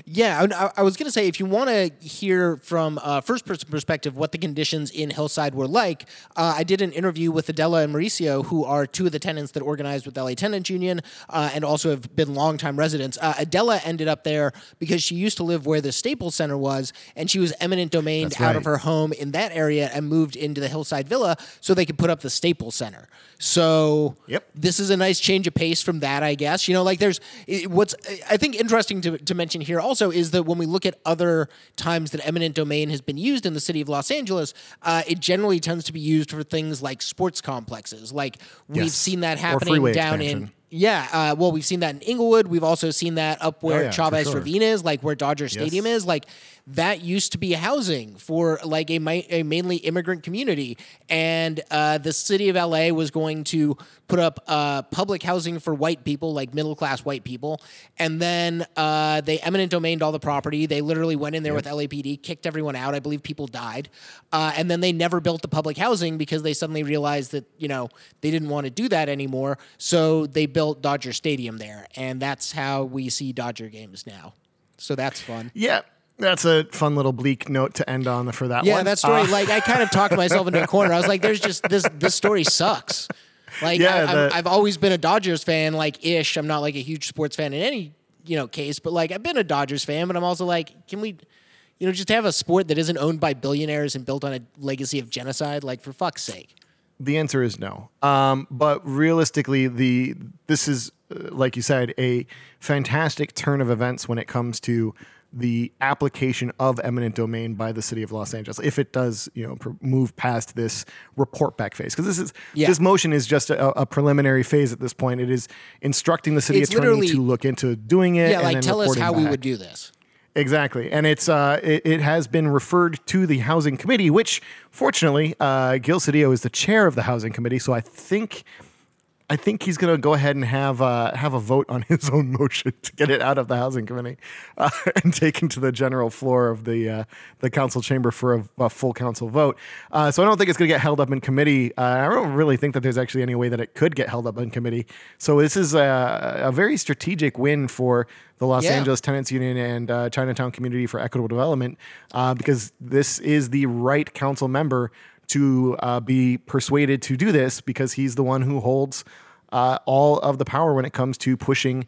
Yeah, I, I was going to say if you want to hear from a first person perspective what the conditions in Hillside were like, uh, I did an interview with Adela and Mauricio, who are two of the tenants that organized with LA Tenants Union uh, and also have been longtime residents. Uh, Adela ended up there because she used to live where the Staples Center was, and she was eminent domained out of her home in that area and moved into the Hillside Villa so they could put up the Staples Center. So yep. this is a nice change of pace from that, I guess. You know, like there's what's I think interesting to, to mention here also is that when we look at other times that eminent domain has been used in the city of Los Angeles, uh, it generally tends to be used for things like sports complexes. Like we've yes. seen that happening down expansion. in yeah, uh, well, we've seen that in Inglewood. We've also seen that up where oh, yeah, Chavez sure. Ravine is, like where Dodger yes. Stadium is. Like that used to be housing for like a, a mainly immigrant community, and uh, the city of LA was going to put up uh, public housing for white people, like middle class white people, and then uh, they eminent domained all the property. They literally went in there yep. with LAPD, kicked everyone out. I believe people died, uh, and then they never built the public housing because they suddenly realized that you know they didn't want to do that anymore. So they built Dodger Stadium there, and that's how we see Dodger games now. So that's fun. Yeah, that's a fun little bleak note to end on for that yeah, one. that story. Uh, like I kind of talked myself into a corner. I was like, "There's just this. This story sucks." Like Yeah, I, the- I've always been a Dodgers fan, like ish. I'm not like a huge sports fan in any you know case, but like I've been a Dodgers fan. But I'm also like, can we, you know, just have a sport that isn't owned by billionaires and built on a legacy of genocide? Like for fuck's sake. The answer is no. Um, but realistically, the this is uh, like you said a fantastic turn of events when it comes to the application of eminent domain by the city of Los Angeles if it does you know pr- move past this report back phase because this is Yeah. this motion is just a, a preliminary phase at this point it is instructing the city It's attorney to look into doing it Yeah, like tell us how we would do this. Exactly, and it's uh, it, it has been referred to the housing committee, which fortunately, uh, Gil Cedillo is the chair of the housing committee. So I think, I think he's going to go ahead and have uh, have a vote on <laughs> his own motion to get it out of the housing committee uh, <laughs> and taken to the general floor of the uh, the council chamber for a, a full council vote. Uh, so I don't think it's going to get held up in committee. Uh, I don't really think that there's actually any way that it could get held up in committee. So this is a, a very strategic win for the Los Yeah. Angeles Tenants Union and uh, Chinatown Community for Equitable Development uh, because this is the right council member to uh, be persuaded to do this because he's the one who holds uh, all of the power when it comes to pushing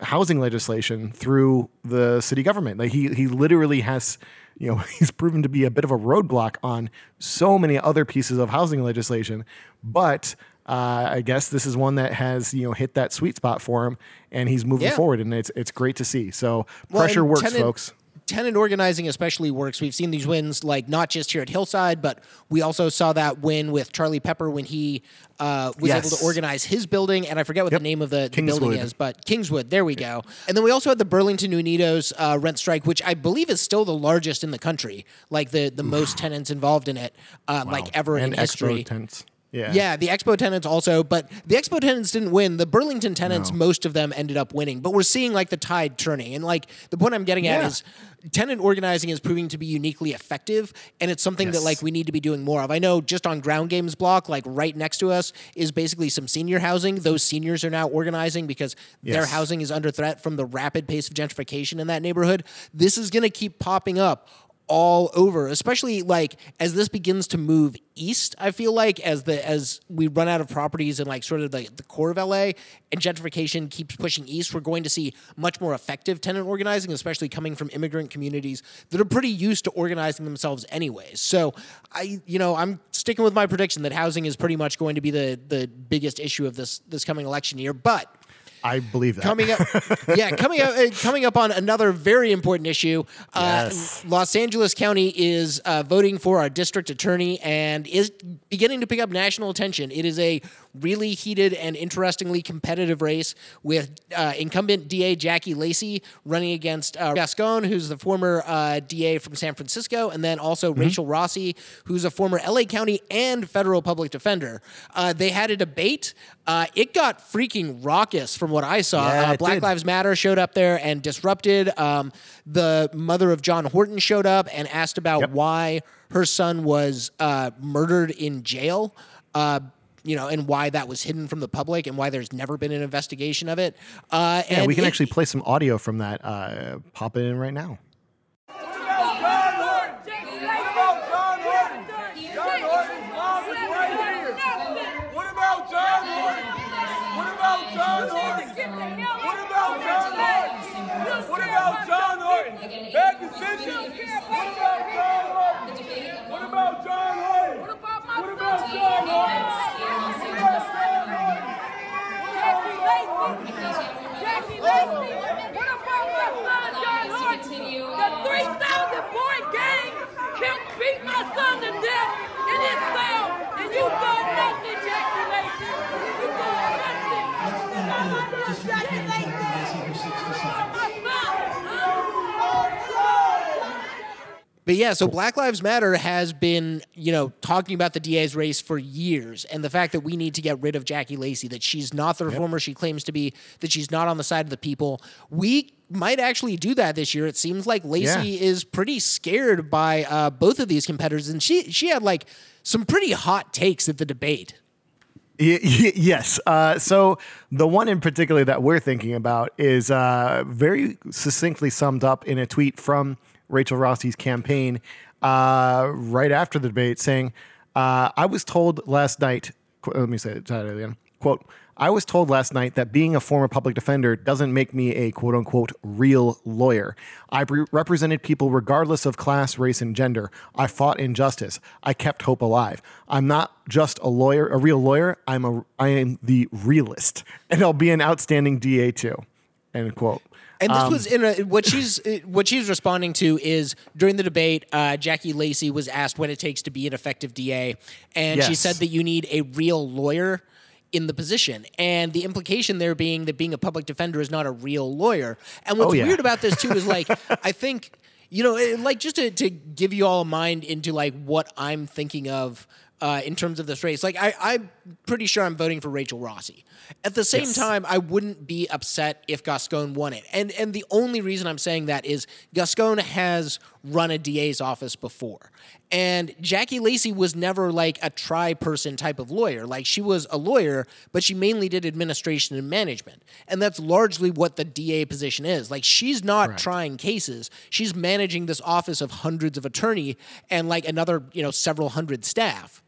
housing legislation through the city government. Like he he literally has you know <laughs> he's proven to be a bit of a roadblock on so many other pieces of housing legislation, but uh, I guess this is one that has you know hit that sweet spot for him, and he's moving Yeah. forward, and it's it's great to see. So Well, pressure works, tenant- folks. Tenant organizing especially works. We've seen these wins, like not just here at Hillside, but we also saw that win with Charlie Pepper when he uh, was able to organize his building. And I forget what Yep. the name of the, the building is, but Kingswood. There we go. And then we also had the Burlington Unidos uh, rent strike, which I believe is still the largest in the country, like the the <sighs> most tenants involved in it, uh, like ever and in history. Yeah. Yeah, the Expo tenants also, but the Expo tenants didn't win. The Burlington tenants, No. most of them ended up winning. But we're seeing like the tide turning. And like the point I'm getting at is tenant organizing is proving to be uniquely effective. And it's something that like we need to be doing more of. I know just on ground games block, like right next to us is basically some senior housing. Those seniors are now organizing because their housing is under threat from the rapid pace of gentrification in that neighborhood. This is going to keep popping up all over especially like as this begins to move east i feel like as the as we run out of properties in like sort of the, the core of la and gentrification keeps pushing east we're going to see much more effective tenant organizing especially coming from immigrant communities that are pretty used to organizing themselves anyways. So i you know i'm sticking with my prediction that housing is pretty much going to be the the biggest issue of this this coming election year but I believe that. coming up <laughs> yeah coming up uh, coming up on another very important issue uh, Yes. los angeles county is uh, voting for our district attorney and is beginning to pick up national attention it is a really heated and interestingly competitive race with uh, incumbent da jackie lacey running against uh, gascon who's the former uh, da from san francisco and then also rachel rossi who's a former la county and federal public defender uh, they had a debate uh, it got freaking raucous from what I saw. Yeah, uh, Black did. Lives Matter showed up there and disrupted. Um, the mother of John Horton showed up and asked about Yep. why her son was uh, murdered in jail. Uh, you know, and why that was hidden from the public, and why there's never been an investigation of it. Uh, yeah, and we can it- actually play some audio from that. Uh, pop it in right now. What about John Horton? What about John Horton? What about John Horton? What about John Horton? Bad decision. What about John Horton? What about John Horton? What about John Horton? What about John Horton? Jackie Lacey. Jackie Lacey. What about my son John Horton? The 3,000 point gang killed, beat my son to death in his cell, and you done nothing, Jackie Lacey. You done nothing. Jackie Lacey. My son. But yeah, so Black Lives Matter has been, you know, talking about the DA's race for years, and the fact that we need to get rid of Jackie Lacey, that she's not the reformer she claims to be, that she's not on the side of the people. We might actually do that this year. It seems like Lacey Yeah. is pretty scared by uh, both of these competitors, and she she had like some pretty hot takes at the debate. Yes. Uh, so the one in particular that we're thinking about is uh, very succinctly summed up in a tweet from Rachel Rossi's campaign uh, right after the debate, saying, uh, "I was told last night." qu- Let me say it again. Quote. I was told last night that being a former public defender doesn't make me a quote unquote real lawyer. I re- represented people regardless of class, race, and gender. I fought injustice. I kept hope alive. I'm not just a lawyer, a real lawyer. I'm a I am the realist, <laughs> and I'll be an outstanding DA too. End quote. And this Um, was in a, what she's uh, what she's responding to is during the debate. Uh, Jackie Lacey was asked what it takes to be an effective DA, and she said that you need a real lawyer in the position. And the implication there being that being a public defender is not a real lawyer. And what's Oh, yeah. weird about this too is like <laughs> I think you know eh, like just to, to give you all a mind into like what I'm thinking of. Uh, in terms of this race, like I, I'm pretty sure I'm voting for Rachel Rossi. At the same Yes. time, I wouldn't be upset if Gascon won it. And and the only reason I'm saying that is Gascon has run a DA's office before. And Jackie Lacey was never like a tri person type of lawyer. Like she was a lawyer, but she mainly did administration and management. And that's largely what the DA position is. Like she's not Correct. trying cases. She's managing this office of hundreds of attorney and like another, you know, several hundred staff.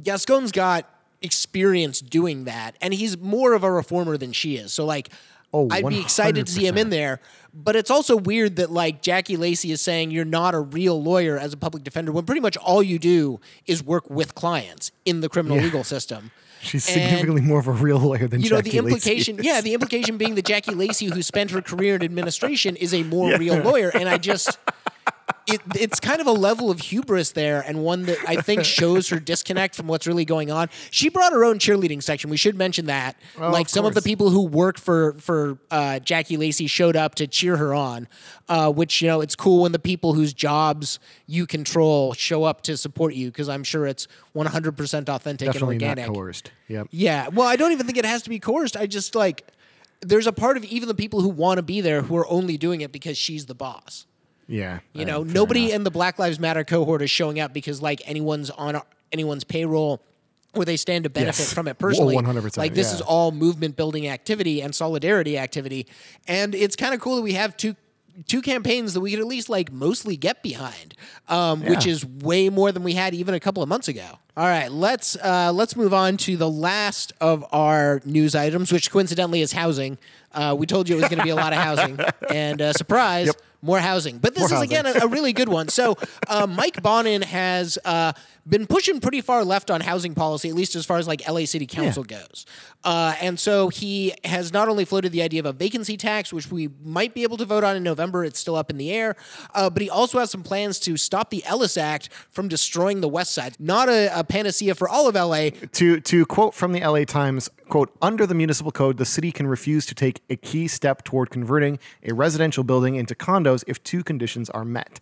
Gascon's got experience doing that, and he's more of a reformer than she is. So like, Oh, I'd be excited to see him in there. But it's also weird that like Jackie Lacey is saying you're not a real lawyer as a public defender when pretty much all you do is work with clients in the criminal Yeah. legal system. <laughs> She's And- significantly more of a real lawyer than you know Jackie the implication yeah the implication being that jackie lacey who spent her career in administration is a more <laughs> Yeah. real lawyer and i just it, it's kind of a level of hubris there, and one that I think <laughs> shows her disconnect from what's really going on. She brought her own cheerleading section. We should mention that. Oh, like of some of the people who work for for uh, Jackie Lacey showed up to cheer her on, uh, which you know it's cool when the people whose jobs you control show up to support you because I'm sure it's 100 percent authentic Definitely and not organic. coerced. Yep. Yeah. Well, I don't even think it has to be coerced. I just like there's a part of even the people who want to be there who are only doing it because she's the boss. Yeah. You uh, know, nobody enough. in the Black Lives Matter cohort is showing up because like anyone's on anyone's payroll or they stand to benefit Yes. from it personally. 100%, Like this yeah. is all movement building activity and solidarity activity. And it's kind of cool that we have two two campaigns that we could at least like mostly get behind, um, which is way more than we had even a couple of months ago. All right, let's uh, let's move on to the last of our news items, which coincidentally is housing. Uh, we told you it was going to be a lot of housing, <laughs> and uh, surprise, Yep. More housing. But this More is housing. again a, a really good one. So uh, Mike Bonin has uh, been pushing pretty far left on housing policy, at least as far as like LA City Council goes. Uh, and so he has not only floated the idea of a vacancy tax, which we might be able to vote on in November. It's still up in the air. Uh, but he also has some plans to stop the Ellis Act from destroying the West Side. Not a, a panacea for all of LA, to to quote from the LA Times, quote, under the municipal code, the city can refuse to take a key step toward converting a residential building into condos if two conditions are met.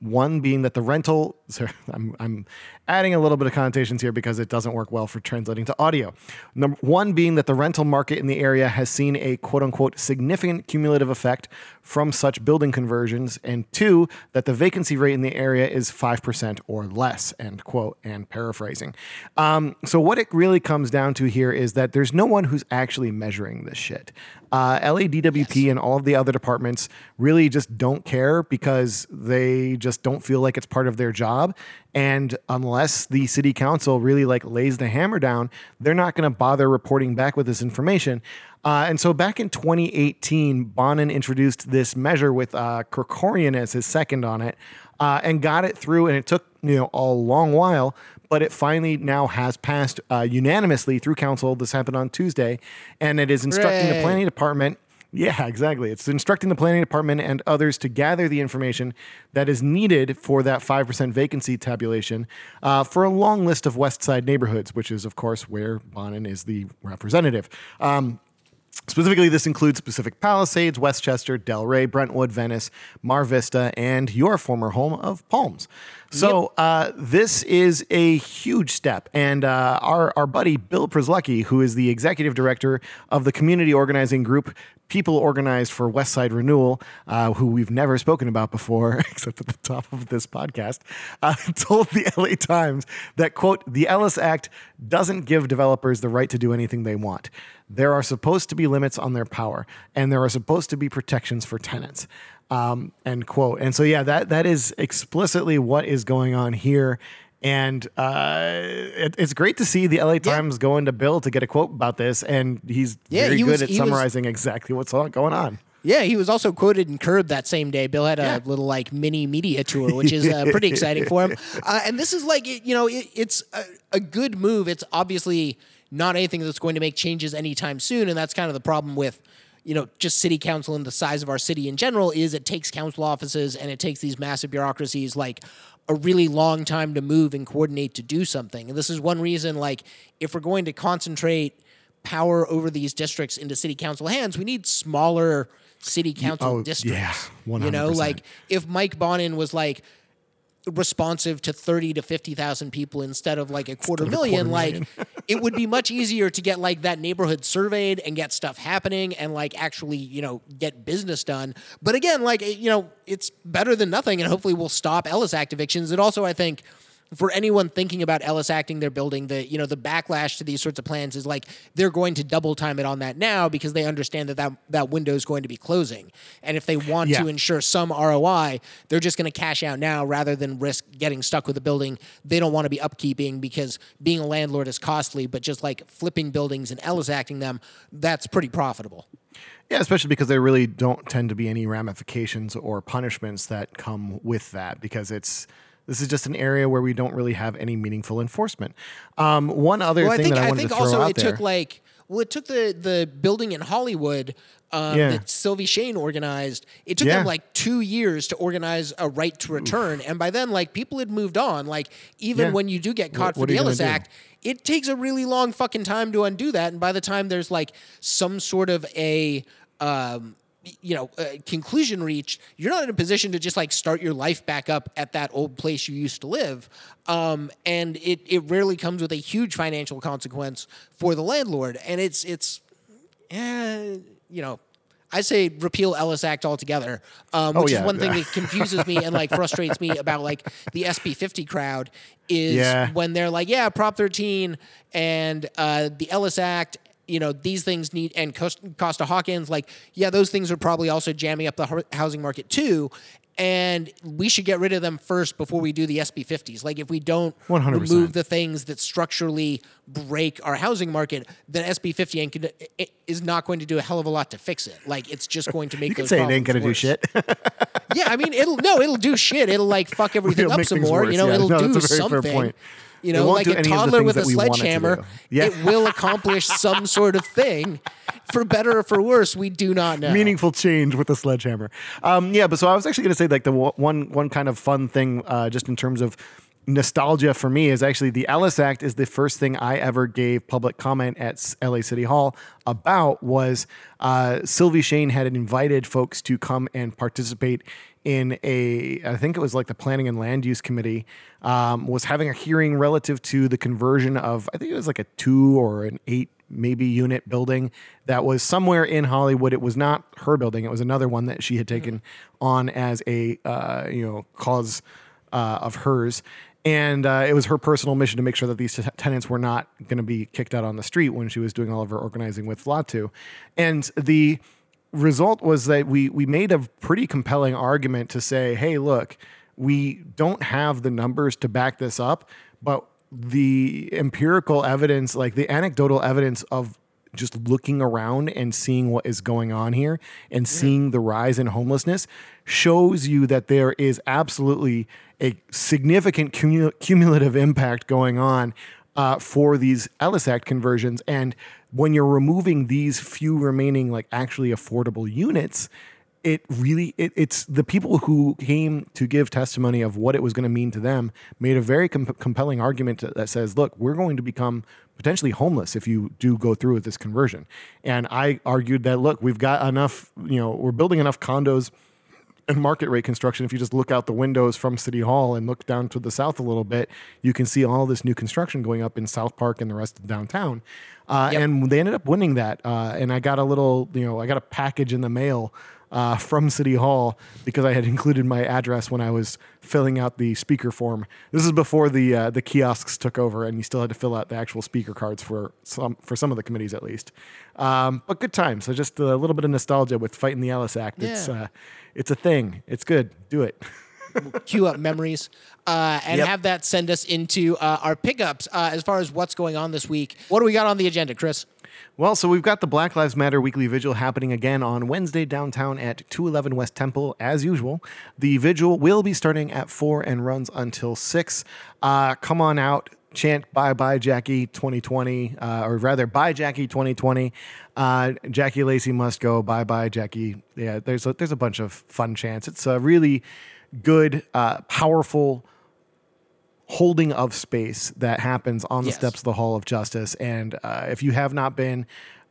One being that the rental, sorry, <laughs> I'm, I'm adding a little bit of connotations here because it doesn't work well for translating to audio. Number one being that the rental market in the area has seen a quote unquote significant cumulative effect from such building conversions. And two, that the vacancy rate in the area is 5% or less, end quote, and paraphrasing. Um, so, what it really comes down to here is that there's no one who's actually measuring this shit. Uh, LADWP and all of the other departments really just don't care because they just don't feel like it's part of their job. And unless the city council really like lays the hammer down, they're not going to bother reporting back with this information. Uh, and so back in 2018, Bonin introduced this measure with uh, Krekorian as his second on it uh, and got it through. And it took you know a long while, but it finally now has passed uh, unanimously through council. This happened on Tuesday, and it is instructing the planning department. Yeah, exactly. It's instructing the planning department and others to gather the information that is needed for that 5% vacancy tabulation uh, for a long list of West Side neighborhoods, which is, of course, where Bonin is the representative. Um, Specifically, this includes Pacific Palisades, Westchester, Del Rey, Brentwood, Venice, Mar Vista, and your former home of Palms. So uh, this is a huge step, and uh, our our buddy Bill Przylucki, who is the executive director of the community organizing group People Organized for West Side Renewal, uh, who we've never spoken about before, <laughs> except at the top of this podcast, uh, <laughs> told the LA Times that, quote, the Ellis Act doesn't give developers the right to do anything they want. There are supposed to be limits on their power, and there are supposed to be protections for tenants. Um, end quote. And so, yeah, that that is explicitly what is going on here. And uh, it, it's great to see the LA Times going to Bill to get a quote about this, and he's Yeah, very he good was- at he was- summarizing exactly what's going on. Yeah, he was also quoted in Curb that same day. Bill had a Yeah. little like mini media tour, which is uh, <laughs> pretty exciting for him. Uh, and this is like, you know, it, it's a, a good move. It's obviously not anything that's going to make changes anytime soon, and that's kind of the problem with. You know, just city council and the size of our city in general is it takes council offices and it takes these massive bureaucracies like a really long time to move and coordinate to do something. And this is one reason, like, if we're going to concentrate power over these districts into city council hands, we need smaller city council oh, districts. yeah, You know, like if Mike Bonin was like responsive to 30 to 50,000 people instead of like a quarter million, like <laughs> it would be much easier to get like that neighborhood surveyed and get stuff happening and like actually, you know, get business done. But again, like, you know, it's better than nothing and hopefully we'll stop Ellis Act evictions. It also, I think, for anyone thinking about Ellis acting they're building, the you know the backlash to these sorts of plans is like they're going to double time it on that now because they understand that that, that window is going to be closing, and if they want Yeah. to ensure some ROI, they're just going to cash out now rather than risk getting stuck with a building they don't want to be upkeeping because being a landlord is costly, but just like flipping buildings and Ellis acting them, that's pretty profitable. Yeah, especially because there really don't tend to be any ramifications or punishments that come with that because it's this is just an area where we don't really have any meaningful enforcement. Um, one other Well, I thing think that I I wanted think to throw also out it there. took like Well, it took the the building in Hollywood um, Yeah. that Sylvie Shane organized. It took Yeah. them like two years to organize a right to return, and by then, like people had moved on. Like even Yeah. when you do get caught what for the Ellis do? Act, it takes a really long fucking time to undo that. And by the time there's like some sort of a um, you know, uh, conclusion reached, you're not in a position to just like start your life back up at that old place you used to live. Um, and it, it rarely comes with a huge financial consequence for the landlord. And it's, it's, eh, you know, I say repeal Ellis Act altogether, um, Oh, which yeah. is one thing <laughs> that confuses me and like frustrates me about like the SB 50 crowd is Yeah. when they're like, yeah, Prop 13 and uh, the Ellis Act, you know, these things need, and Cost- Costa Hawkins, like, yeah, those things are probably also jamming up the housing market too. And we should get rid of them first before we do the SB 50s. Like, if we don't 100%. remove the things that structurally break our housing market, then SB 50 ain't is not going to do a hell of a lot to fix it. Like, it's just going to <laughs> make You those say it ain't gonna problems do shit. <laughs> Yeah, I mean, it'll no, it'll do shit. It'll like fuck <laughs> everything It'll up some more. worse, You know, yeah. it'll No, do that's a very fair something. You know, like a any of the toddler with a sledgehammer. Yeah. it will accomplish some sort of thing. For better or for worse, we do not know. meaningful change with a sledgehammer. Um, yeah, but so I was actually going to say like the one one kind of fun thing, uh, just in terms of nostalgia for me, is actually the Ellis Act is the first thing I ever gave public comment at LA City Hall about. Was uh, Sylvie Shane had invited folks to come and participate in a I think it was like the Planning and Land Use Committee um, was having a hearing relative to the conversion of I think it was like a two or an eight maybe unit building that was somewhere in Hollywood. It was not her building; it was another one that she had taken on as a uh, you know cause uh, of hers. And uh, it was her personal mission to make sure that these t- tenants were not going to be kicked out on the street when she was doing all of her organizing with LATU. And the result was that we we made a pretty compelling argument to say, hey, look, we don't have the numbers to back this up, but the empirical evidence, like the anecdotal evidence of just looking around and seeing what is going on here and seeing the rise in homelessness shows you that there is absolutely a significant cumulative impact going on uh, for these Ellis Act conversions. And when you're removing these few remaining, like actually affordable units, it really it, it's the people who came to give testimony of what it was going to mean to them made a very com- compelling argument that says look we're going to become potentially homeless if you do go through with this conversion and i argued that look we've got enough you know we're building enough condos and market rate construction, if you just look out the windows from City Hall and look down to the south a little bit, you can see all this new construction going up in South Park and the rest of downtown. Uh, Yep. And they ended up winning that. Uh, and I got a little, you know, I got a package in the mail uh, from City Hall because I had included my address when I was filling out the speaker form. This is before the uh, the kiosks took over, and you still had to fill out the actual speaker cards for some for some of the committees at least. Um, but good times. So just a little bit of nostalgia with fighting the Ellis Act. It's uh, it's a thing. It's good. Do it. <laughs> queue up memories uh, and Yep. have that send us into uh, our pickups uh, as far as what's going on this week. What do we got on the agenda, Chris? Well, so we've got the Black Lives Matter weekly vigil happening again on Wednesday downtown at 211 West Temple, as usual. The vigil will be starting at 4 and runs until 6. Uh, come on out, chant bye bye Jackie 2020, uh, or rather bye Jackie 2020. Uh, Jackie Lacey must go, bye bye Jackie. Yeah, there's a, there's a bunch of fun chants. It's a really good, uh, powerful holding of space that happens on the Yes. steps of the Hall of Justice. And uh, if you have not been,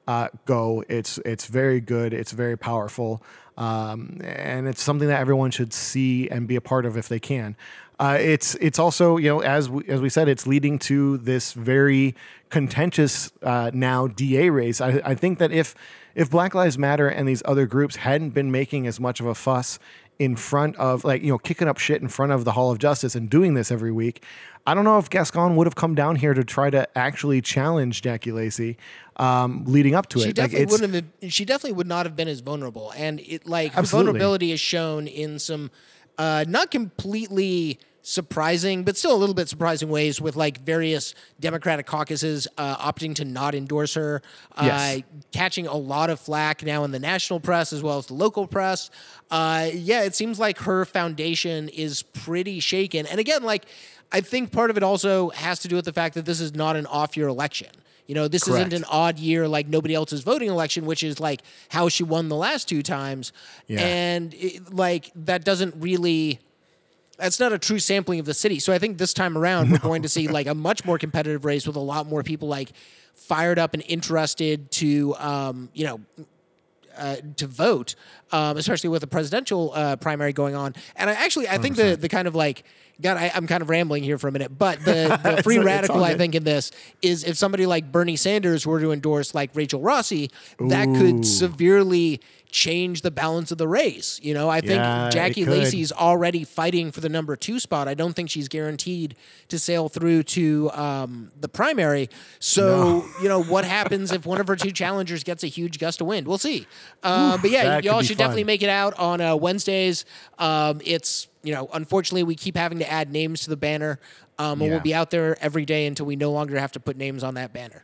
uh, go. It's it's very good. It's very powerful, um, and it's something that everyone should see and be a part of if they can. Uh, it's it's also you know as we, as we said, it's leading to this very contentious uh, now DA race. I, I think that if if Black Lives Matter and these other groups hadn't been making as much of a fuss in front of like you know kicking up shit in front of the Hall of Justice and doing this every week. I don't know if Gascon would have come down here to try to actually challenge Jackie Lacey um, leading up to She it. Like, definitely it's- wouldn't have. Been, she definitely would not have been as vulnerable, and it like her Absolutely. vulnerability is shown in some uh, not completely surprising, but still a little bit surprising ways with like various Democratic caucuses uh, opting to not endorse her, uh, Yes. catching a lot of flack now in the national press as well as the local press. Uh, yeah, it seems like her foundation is pretty shaken, and again, like I think part of it also has to do with the fact that this is not an off-year election. You know, this Correct. isn't an odd year like nobody else's voting election, which is like how she won the last two times. Yeah. And it, like that doesn't really that's not a true sampling of the city. So I think this time around we're <laughs> going to see like a much more competitive race with a lot more people like fired up and interested to um, you know uh, to vote, um, especially with the presidential uh, primary going on. And I actually, I think the the kind of like, God, I, I'm kind of rambling here for a minute, but the, <laughs> the free radical, I think, in this is if somebody like Bernie Sanders were to endorse like Rachel Rossi, that could severely change the balance of the race. You know, I think Yeah, Jackie. Lacey's already fighting for the number two spot. I don't think she's guaranteed to sail through to um, the primary. So, you know, what happens if one of her two challengers gets a huge gust of wind? We'll see. Uh, but yeah, y'all should definitely make it out on uh, Wednesdays. Um, it's, you know, unfortunately, we keep having to add names to the banner. Um, and Yeah. we'll be out there every day until we no longer have to put names on that banner.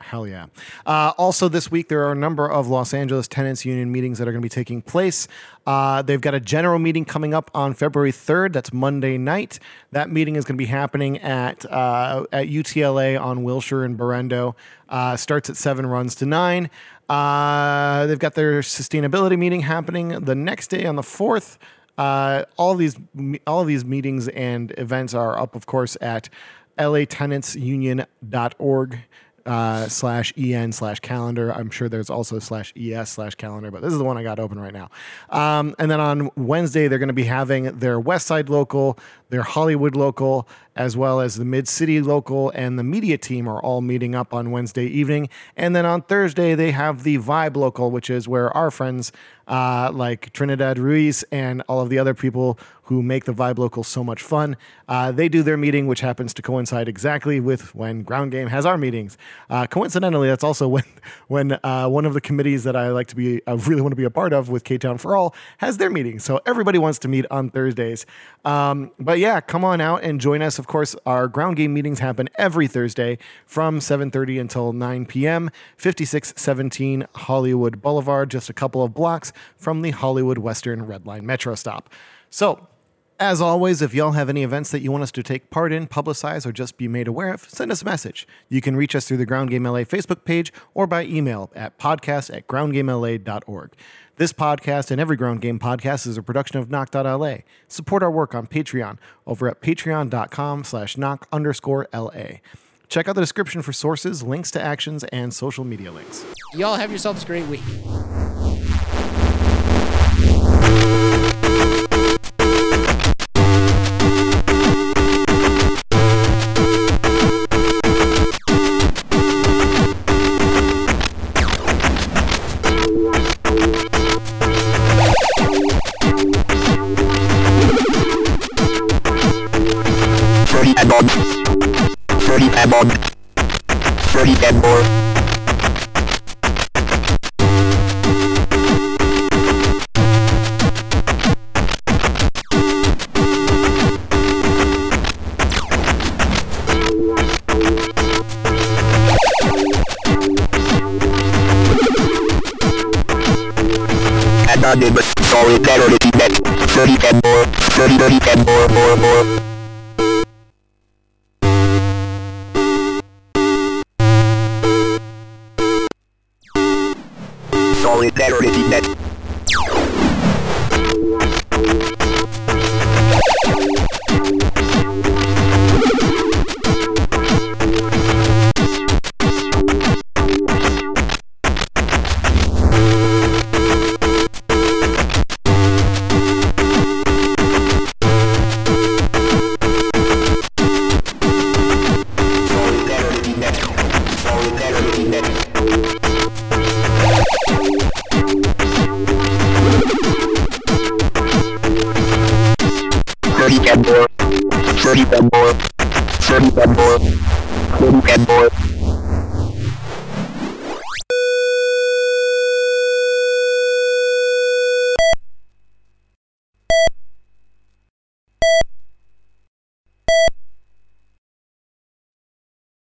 Hell yeah. Uh, also, this week, there are a number of Los Angeles Tenants Union meetings that are going to be taking place. Uh, they've got a general meeting coming up on February 3rd. That's Monday night. That meeting is going to be happening at, uh, at UTLA on Wilshire and Berendo. Uh, starts at 7, runs to 9. Uh, they've got their sustainability meeting happening the next day on the 4th. Uh, all these all these meetings and events are up, of course, at latenantsunion.org uh, slash en slash calendar. I'm sure there's also slash es slash calendar, but this is the one I got open right now. Um, and then on Wednesday, they're going to be having their West Side local, their Hollywood local, as well as the Mid City local and the media team are all meeting up on Wednesday evening. And then on Thursday, they have the Vibe local, which is where our friends uh, like Trinidad Ruiz and all of the other people who make the Vibe Local so much fun. Uh, they do their meeting, which happens to coincide exactly with when Ground Game has our meetings. Uh, coincidentally, that's also when <laughs> when uh, one of the committees that I like to be, I really want to be a part of with K Town for All has their meeting. So everybody wants to meet on Thursdays. Um, but yeah, come on out and join us. Of course, our Ground Game meetings happen every Thursday from 7:30 until 9 p.m. 5617 Hollywood Boulevard, just a couple of blocks from the Hollywood Western Red Line Metro stop. So, as always, if y'all have any events that you want us to take part in, publicize, or just be made aware of, send us a message. You can reach us through the Ground Game LA Facebook page or by email at podcast at groundgamela.org. This podcast and every Ground Game podcast is a production of Knock.la. Support our work on Patreon over at patreon.com slash knock underscore LA. Check out the description for sources, links to actions, and social media links. Y'all have yourselves a great week. Thank you.